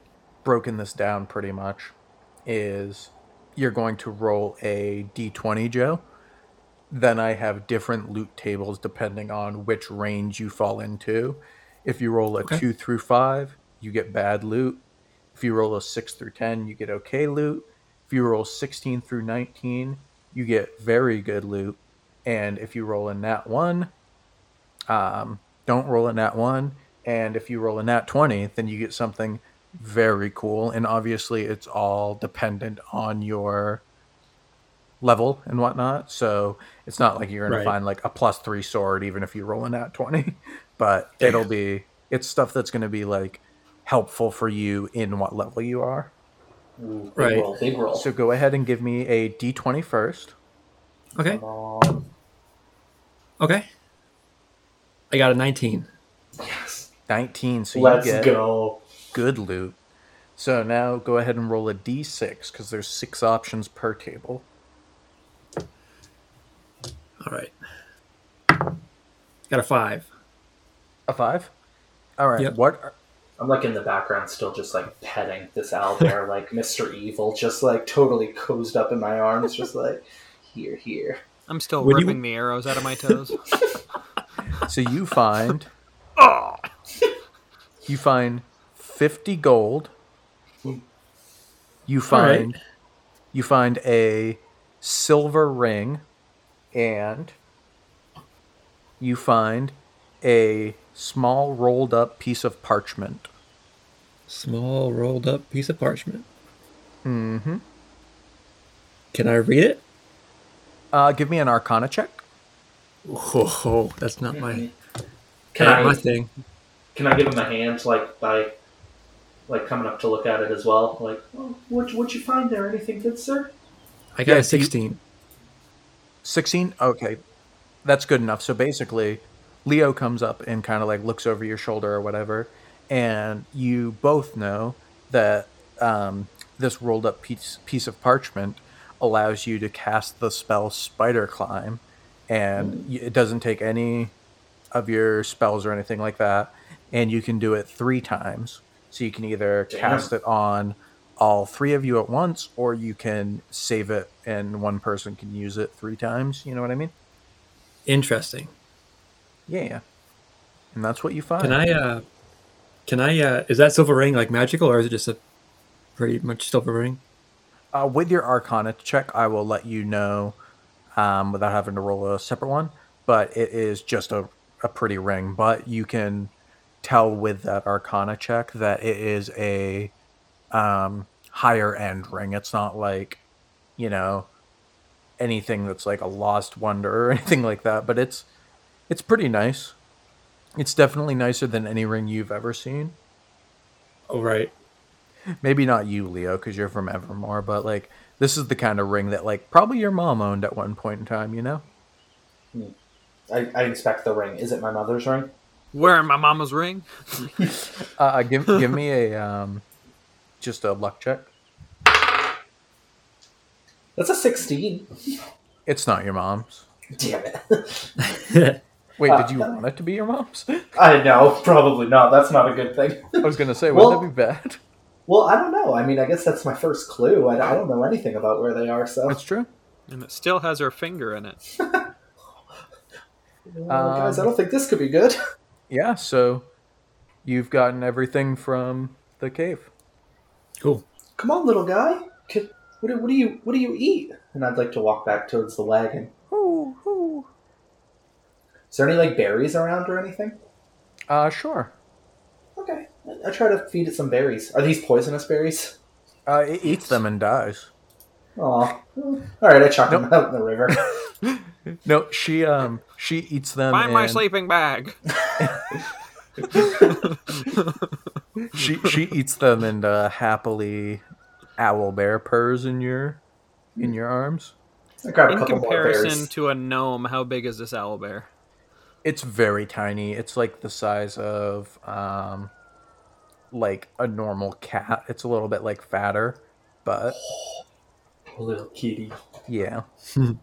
broken this down pretty much is you're going to roll a d20, Joe. Then I have different loot tables depending on which range you fall into. If you roll a Okay. 2 through 5, you get bad loot. If you roll a 6 through 10, you get okay loot. If you roll 16 through 19, you get very good loot. And if you roll a nat 1, um, don't roll a nat 1. And if you roll a nat 20, then you get something very cool. And obviously, it's all dependent on your level and whatnot. So it's not like you're going Right. to find like a plus three sword, even if you roll a nat 20. But it'll be, it's stuff that's going to be like helpful for you in what level you are. Ooh, big Right. roll, big roll. So go ahead and give me a d20 first. Okay. Okay. I got a 19. Yes. 19. So Let's you get go. good loot. So now go ahead and roll a d6 because there's six options per table. All right. Got a 5. A five. All right. Yep. What? Are, I'm like in the background, still just like petting this owlbear, like Mr. Evil, just like totally cozy up in my arms, just like here, here. I'm still Would you- ripping the arrows out of my toes. so you find oh, you find fifty gold. You All right. find you find a silver ring, and you find a small rolled up piece of parchment. Small rolled up piece of parchment. Mm-hmm. Can I read it? Uh, give me an Arcana check. Oh, that's not my, Can not I my thing. can I give him a hand like by like coming up to look at it as well? Like, oh, what what'd you find there? Anything good, sir? I got Yeah, a you- 16. 16 okay that's good enough so basically leo comes up and kind of like looks over your shoulder or whatever and you both know that um, this rolled up piece, piece of parchment allows you to cast the spell spider climb and it doesn't take any of your spells or anything like that and you can do it three times so you can either Damn. cast it on all three of you at once, or you can save it and one person can use it three times. You know what I mean? Interesting. Yeah, yeah. And that's what you find. Can I? uh Can I? uh Is that silver ring like magical, or is it just a pretty much silver ring? Uh, with your Arcana check, I will let you know um, without having to roll a separate one. But it is just a, a pretty ring. But you can tell with that Arcana check that it is a um, higher end ring. It's not like, you know, anything that's like a lost wonder or anything like that. But it's it's pretty nice. It's definitely nicer than any ring you've ever seen. Oh right. Maybe not you, Leo, because you're from Evermore, but like this is the kind of ring that like probably your mom owned at one point in time. You know? I, I inspect the ring. Is it my mother's ring? Wearing my mama's ring. Uh, give give me a um, just a luck check. That's a 16. It's not your mom's. Damn it. Wait, Uh, did you want it to be your mom's? I know, probably not. That's not a good thing. I was gonna say, Well- wouldn't that be bad? Well, I don't know. I mean, I guess that's my first clue. I, I don't know anything about where they are, so. That's true. And it still has her finger in it. Well, guys, I Um, don't think this could be good. Yeah. So you've gotten everything from the cave. Cool. Come on, little guy. What, do, what do you What do you eat? And I'd like to walk back towards the wagon. Ooh, ooh. Is there any like berries around or anything? Uh, sure. Okay, I, I try to feed it some berries. Are these poisonous berries? Uh, it eats them and dies. Aw. All right, I chuck them out in the river. No, she um she eats them. Find my sleeping bag. She she eats them and uh, happily owl bear purrs in your in your arms. I grab a In comparison to a gnome, how big is this owl bear? It's very tiny. It's like the size of um like a normal cat. It's a little bit like fatter, but a little kitty. yeah.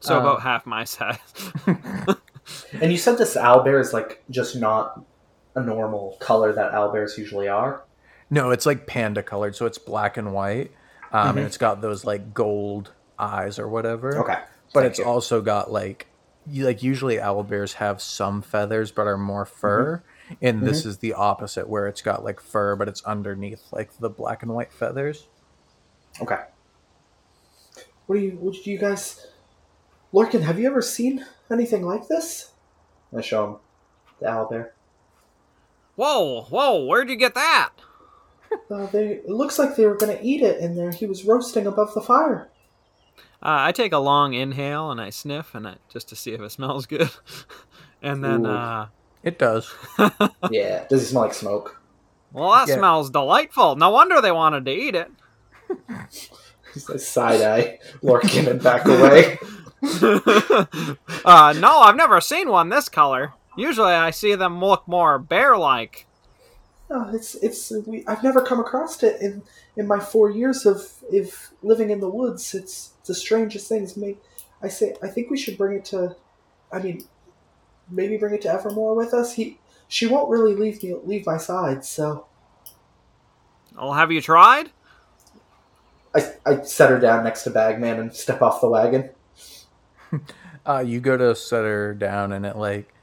So Uh, about half my size. And you said this owl bear is like just not a normal color that owlbears usually are. No, it's like panda colored, so it's black and white. Um Mhm. and it's got those like gold eyes or whatever. Okay, But thank it's you. also got like like usually owl bears have some feathers but are more fur. And this is the opposite where it's got like fur but it's underneath like the black and white feathers. okay. What do you? What do you guys? Lorcan, have you ever seen anything like this? I show him the owlbear. Whoa, whoa, where'd you get that? Uh, they, it looks like they were going to eat it, in there he was roasting above the fire. Uh, I take a long inhale and I sniff and I, just to see if it smells good. and then, Ooh. uh, It does. yeah. Does it smell like smoke? well, that Yeah. smells delightful. No wonder they wanted to eat it. He's a side eye, Lorcan, and back away. uh, no, I've never seen one this color. Usually I see them look more bear like. No, it's it's. We, I've never come across it in in my four years of of living in the woods. It's the strangest things. May I say? I think we should bring it to. I mean, maybe bring it to Evermore with us. He she won't really leave me leave my side. So Well, have you tried? I I set her down next to Bagman and step off the wagon. Uh, you go to set her down, and it like f-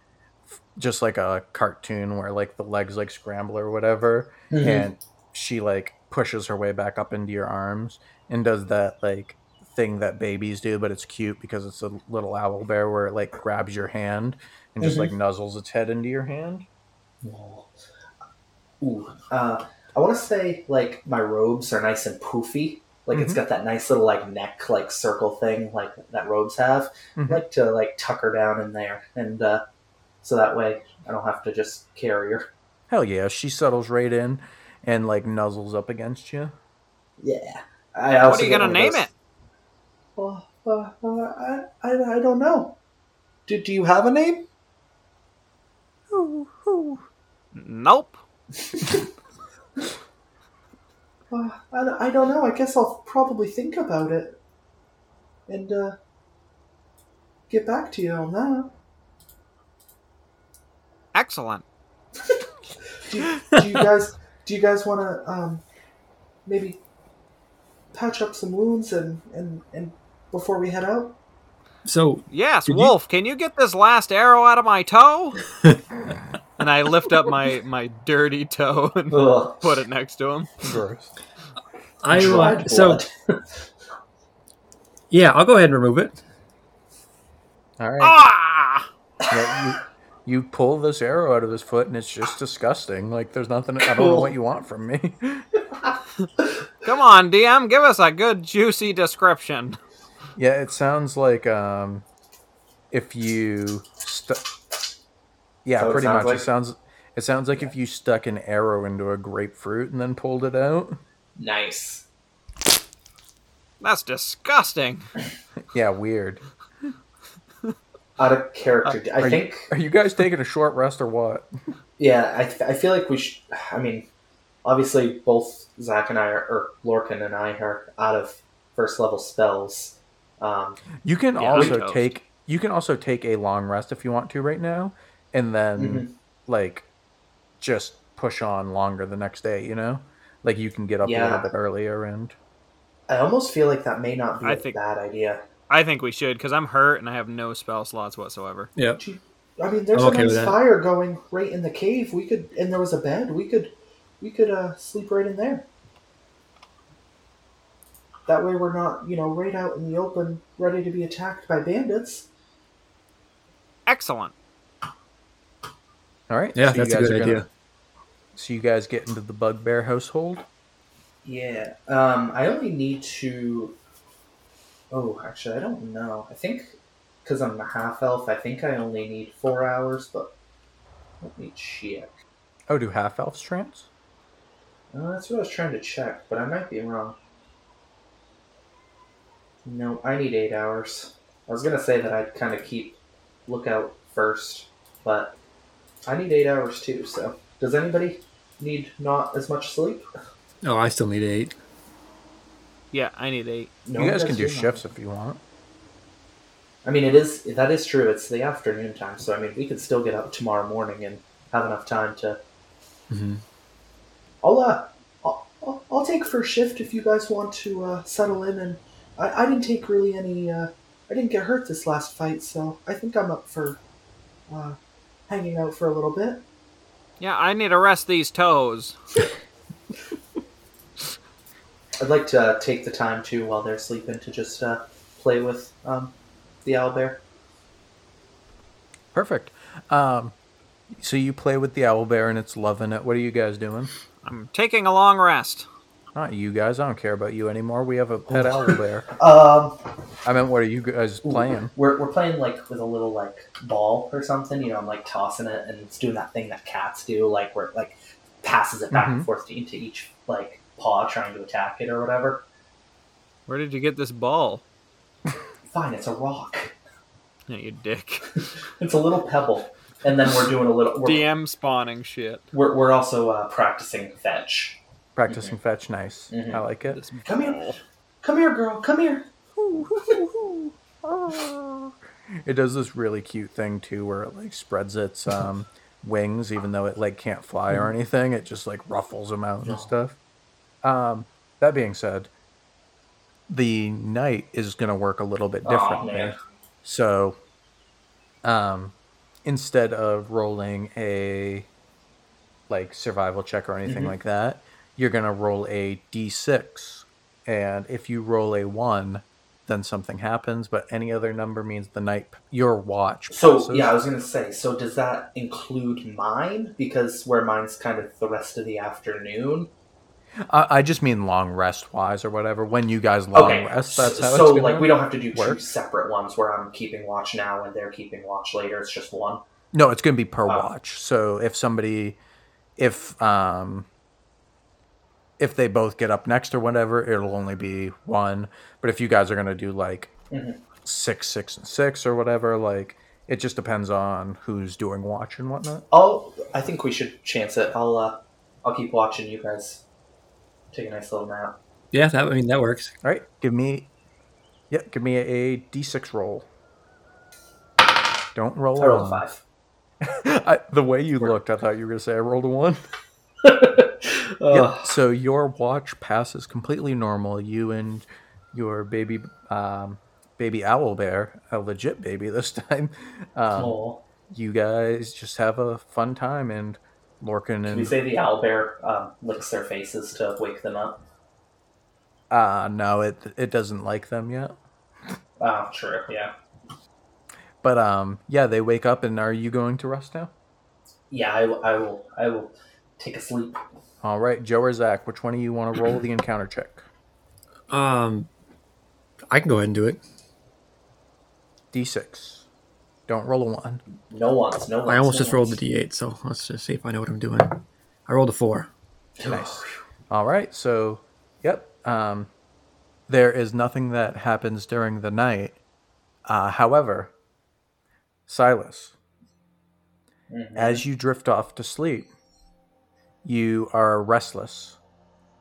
just like a cartoon where like the legs like scramble or whatever, Mm-hmm. and she like pushes her way back up into your arms and does that like thing that babies do, but it's cute because it's a little owl bear where it like grabs your hand and just Mhm. like nuzzles its head into your hand. Ooh. Uh, I want to say like my robes are nice and poofy. Like it's Mhm. got that nice little like neck like circle thing like that robes have. Mhm. I like to like tuck her down in there, and uh, so that way I don't have to just carry her. Hell yeah, she settles right in and like nuzzles up against you. Yeah. I also What are you gonna name those- it? Well, uh, uh, I, I I don't know. Do Do you have a name? Nope. Uh, I, I don't know. I guess I'll probably think about it and uh, get back to you on that. Excellent. do, do you guys do you guys want to um, maybe patch up some wounds and and and before we head out? So Yes, Did you- Wulf, can you get this last arrow out of my toe? and I lift up my, my dirty toe and Ugh. put it next to him. Gross. I Dried uh, so yeah, I'll go ahead and remove it. All right. Ah! Yeah, you, you pull this arrow out of his foot, and it's just disgusting. Like there's nothing. I don't know what you want from me. Come on, DM, give us a good juicy description. yeah, it sounds like um, if you stu- Yeah, So pretty sounds much. like- It sounds. It sounds like if you stuck an arrow into a grapefruit and then pulled it out. nice. That's disgusting. Yeah, weird. Out of character, I Are you, think. are you guys taking a short rest or what? Yeah, I, th- I feel like we should. I mean, obviously, both Zack and I are, or Lorcan and I are out of first level spells. Um, You can Yeah, also take you can also take a long rest if you want to right now, and then Mhm. like just push on longer the next day. You know, like you can get up a little bit earlier and I almost feel like that may not be I a think- bad idea. I think we should, because I'm hurt and I have no spell slots whatsoever. Yeah. I mean, there's I'm a okay nice fire going right in the cave. We could, and there was a bed. We could, we could uh, sleep right in there. That way, we're not, you know, right out in the open, ready to be attacked by bandits. Excellent. all right. Yeah, so that's a good are gonna- idea. So you guys get into the bugbear household. Yeah. Um, I only need to. Oh, actually, I don't know. I think because I'm a half elf, I think I only need four hours, but let me check. Oh, do half elves trance? Uh, that's what I was trying to check, but I might be wrong. No, I need eight hours. I was gonna say that I'd kind of keep lookout first, but I need eight hours too. So, does anybody need not as much sleep? Oh, I still need eight. Yeah, I need eight. No, you guys can do shifts if you want. I mean, it is that is true. It's the afternoon time, so I mean, we could still get up tomorrow morning and have enough time to. hmm I'll uh, I'll, I'll, I'll take first shift if you guys want to uh, settle in. And I, I didn't take really any. Uh, I didn't get hurt this last fight, so I think I'm up for uh, hanging out for a little bit. Yeah, I need to rest these toes. I'd like to uh, take the time too while they're sleeping to just uh, play with um, the owlbear. Perfect. Um, so you play with the owl bear and it's loving it. What are you guys doing? I'm taking a long rest. Not you guys. I don't care about you anymore. We have a pet owlbear. Um, I meant, what are you guys playing? We're, we're playing like with a little like ball or something, you know. I'm like tossing it, and it's doing that thing that cats do, like where it like passes it back and Mhm. forth into each like paw trying to attack it or whatever. Where did you get this ball? Fine, it's a rock. Yeah, you dick. It's a little pebble, and then we're doing a little. We're, DM spawning shit. we're, we're also uh, practicing fetch. Practicing fetch. Nice. Mhm. I like it. This Come here. Come here, girl. Come here. It does this really cute thing too, where it like spreads its um, wings, even though it like can't fly or anything. It just like ruffles them out and stuff. Um, that being said, the night is going to work a little bit differently. man. So, um, instead of rolling a like survival check or anything Mhm. like that, you're gonna roll a d6, and if you roll a one, then something happens. But any other number means the night your watch. So passes. yeah, I was gonna say. So does that include mine? Because where mine's kind of the rest of the afternoon. I, I just mean long rest wise or whatever. When you guys long okay. rest, that's so, how so like we don't have to do two separate ones where I'm keeping watch now and they're keeping watch later. It's just one. No, it's going to be per Oh. watch. So if somebody, if um, if they both get up next or whatever, it'll only be one. But if you guys are going to do like Mhm. six, six, and six or whatever, like it just depends on who's doing watch and whatnot. I'll. I think we should chance it. I'll. Uh, I'll keep watching you guys. Take a nice little nap. Yeah, that I mean that works. All right, give me, yeah, give me a d6 roll. Don't roll I rolled a five. I, the way you looked, I thought you were going to say I rolled a one. Yep. So your watch passes completely normal. You and your baby, um, baby owl bear, a legit baby this time. Um, you guys just have a fun time, and Lorcan Can we say the owlbear um, licks their faces to wake them up? uh, no, it it doesn't like them yet. Oh, true. Yeah. But um, yeah, they wake up, and are you going to rest now? Yeah. I, will- I will. I will take a sleep. All right, Joe or Zack, which one of you want to roll the encounter check? Um, I can go ahead and do it. D6. Don't roll a one. No one's. No one's. I almost no just rolled one's. the d8, so let's just see if I know what I'm doing. I rolled a four. Nice. All right, so yep. Um, there is nothing that happens during the night. Uh, however, Silas, Mhm. as you drift off to sleep, you are restless,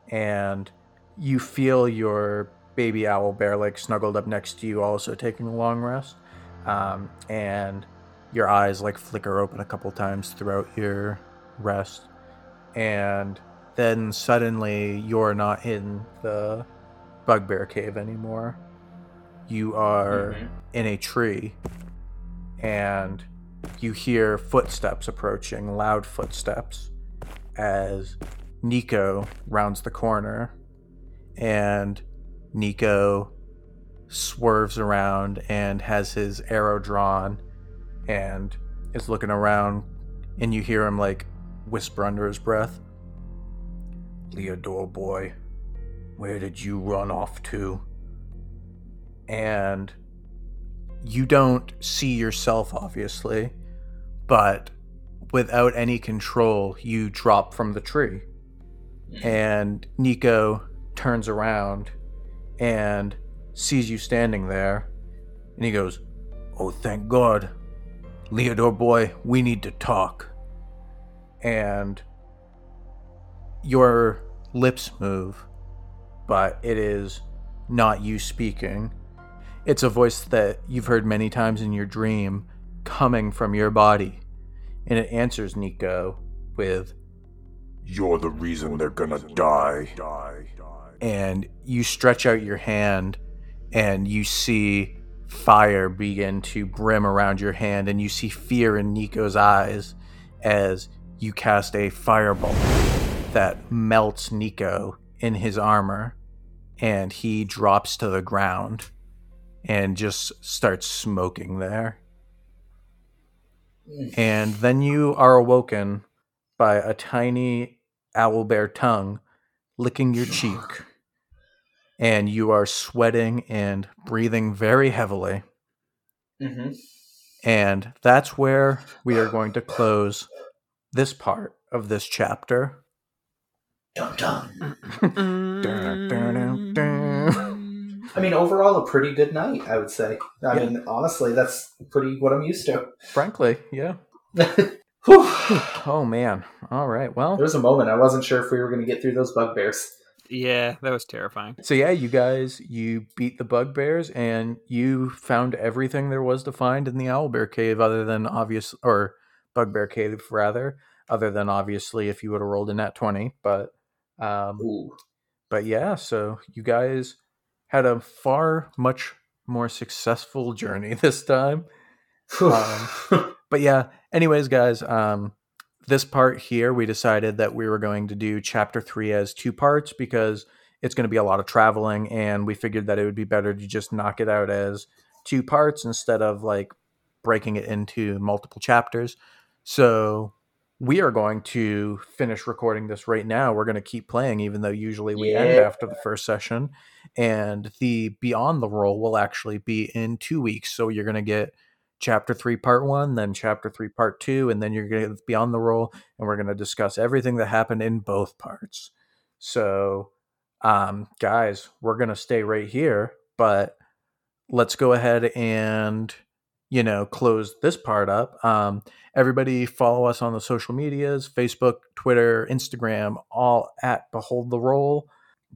and you feel your baby owl bear like snuggled up next to you, also taking a long rest, um, and your eyes like flicker open a couple times throughout your rest, and then suddenly you're not in the bugbear cave anymore. You are Mhm. in a tree, and you hear footsteps approaching, loud footsteps, as Nico rounds the corner, and Nico swerves around and has his arrow drawn and is looking around, and you hear him like whisper under his breath, Leodore boy, where did you run off to? And you don't see yourself, obviously, but without any control, you drop from the tree. Hmm. And Nico turns around and sees you standing there. And he goes, Oh, thank God. Leodore boy, we need to talk. And your lips move, but it is not you speaking. It's a voice that you've heard many times in your dream coming from your body. And it answers Nico with, You're the reason they're gonna die. and you stretch out your hand and you see fire begin to brim around your hand and you see fear in Nico's eyes as you cast a fireball that melts Nico in his armor and he drops to the ground and just starts smoking there. And then you are awoken by a tiny owlbear tongue licking your cheek. And you are sweating and breathing very heavily. hmm And that's where we are going to close this part of this chapter. Dun dun. Dun, dun, dun, dun. I mean, overall, a pretty good night. I would say. I Yeah. mean, honestly, that's pretty what I'm used to. Frankly, yeah. Oh man. All right. Well, There was a moment I wasn't sure if we were going to get through those bugbears. Yeah, that was terrifying. So yeah, you guys, you beat the bugbears and you found everything there was to find in the owlbear cave, other than obvious or bugbear cave rather, other than obviously if you would have rolled in that twenty. But um, Ooh. but yeah, so you guys had a far much more successful journey this time. Um, but yeah anyways guys um this part here we decided that we were going to do chapter three as two parts because it's going to be a lot of traveling and we figured that it would be better to just knock it out as two parts instead of like breaking it into multiple chapters. So we are going to finish recording this right now. We're going to keep playing even though usually we end after the first session and the beyond the roll will actually be in two weeks so you're going to get chapter three, part one, then chapter three, part two, and then you're going to get beyond the roll, and we're going to discuss everything that happened in both parts. So, um, guys, we're going to stay right here, but let's go ahead and you know close this part up. Um, everybody, follow us on the social medias: Facebook, Twitter, Instagram, all at Behold the Roll.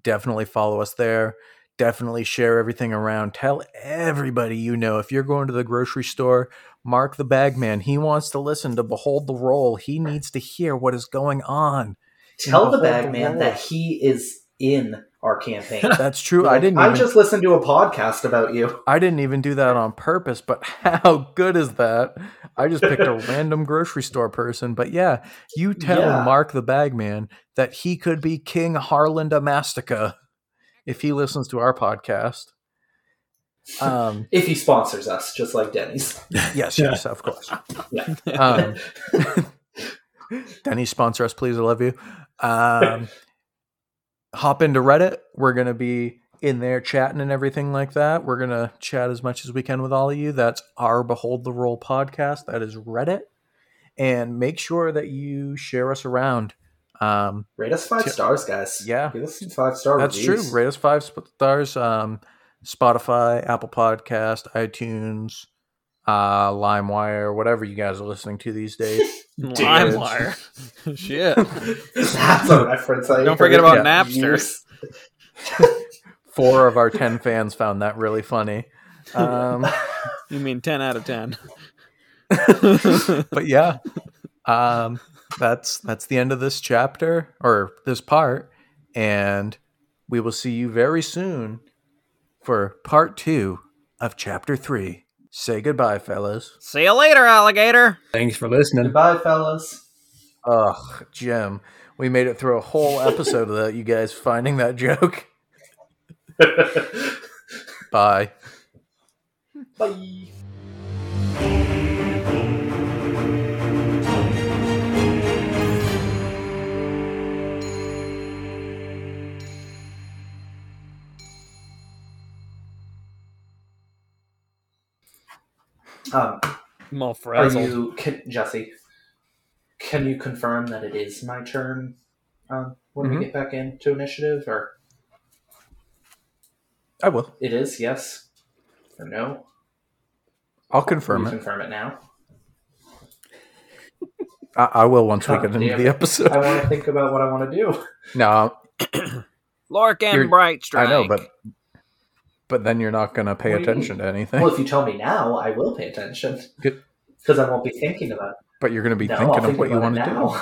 Definitely follow us there definitely share everything around. Tell everybody you know. If you're going to the grocery store, Mark the bagman. He wants to listen to Behold the Roll. He needs to hear what is going on Tell the Behold bag the man that he is in our campaign. That's true. Be I didn't. I Even, just listened to a podcast about you. I didn't even do that on purpose. But how good is that? I just picked a random grocery store person. But yeah, you tell Yeah. Mark the Bagman that he could be King Harlinda Mastica if he listens to our podcast. Um, If he sponsors us, just like Denny's. yes, yes, of course. Yeah. Um, Denny, sponsor us, please. I love you. Um, hop into Reddit. We're going to be in there chatting and everything like that. We're going to chat as much as we can with all of you. That's our Behold the Roll podcast. That is Reddit. And make sure that you share us around. Um, Rate us five T- stars, guys. Yeah. Give us some five star that's reviews. true. Rate us five sp- stars. Um, Spotify, Apple Podcast, iTunes, uh, LimeWire, whatever you guys are listening to these days. LimeWire. Shit. That's a reference. I Don't forget about Yeah. Napster. Four of our ten fans found that really funny. Um, You mean 10 out of 10. but yeah, um, that's that's the end of this chapter or this part, and we will see you very soon for part two of chapter three. Say goodbye, fellas. See you later, alligator. Thanks for listening. Goodbye, fellas. Ugh, Jim, we made it through a whole episode without you guys finding that joke. Bye. Bye. Um, I'm all are you, can, Jesse? Can you confirm that it is my turn um, when Mhm. we get back into initiative, or I will. it is? Yes or no? I'll confirm you it. confirm it now. I, I will once we get into the episode. I want to think about what I want to do. No, Lorcan You're- Brightstrike. I know, but but then you're not going to pay What do attention to anything. Well, if you tell me now, I will pay attention because I won't be thinking about it. but you're going to be No, I'll thinking of think what you want to do.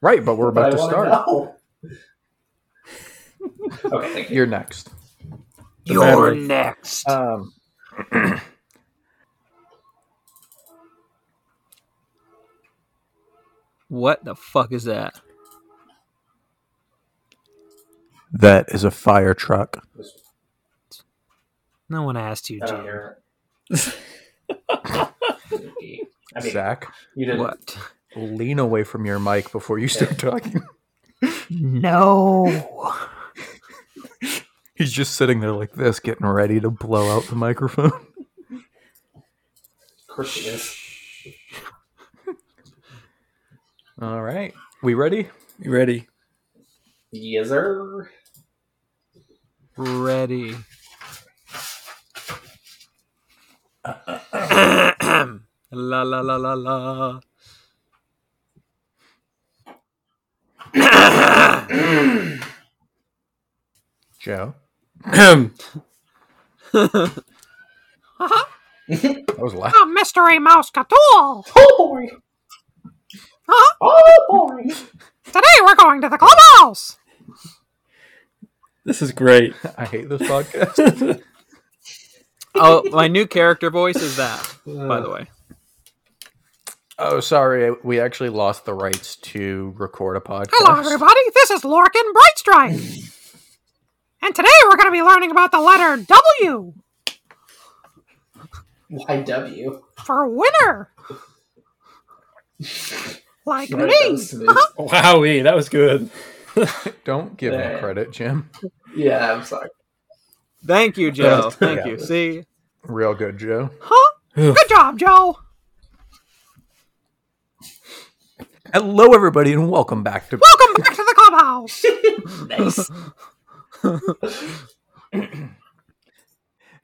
Right, but we're But about to start. know. okay, thank you. You're next. The You're battery. next. Um, what the fuck is that? That is a fire truck. No one asked you, I don't Jim. hear it. I mean, Zack, you didn't. What? lean away from your mic before you start talking. No. He's just sitting there like this, getting ready to blow out the microphone. Of course it is. All right, we ready? You ready? Yes, sir. Ready. la la la la la. Joe, Ahem. that was loud. A mystery Mouseketool. Oh boy. Huh? Oh boy. Today we're going to the clubhouse. This is great. I hate this podcast. Oh, my new character voice is that, by the uh. way. oh, sorry, we actually lost the rights to record a podcast. Hello, everybody. This is Lorcan Brightstrike. and today we're going to be learning about the letter W Why W? for winner. Like You know, me. those moves. Wowee, that was good. Don't give me Yeah. credit, Jim. Yeah, I'm sorry. Thank you, Joe. Yeah. Thank you. See, Real good, Joe. Huh? Good job, Joe. Hello, everybody, and welcome back to. Welcome back to the clubhouse. Nice.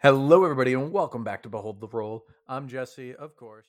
Hello, everybody, and welcome back to Behold the Roll. I'm Jesse, of course.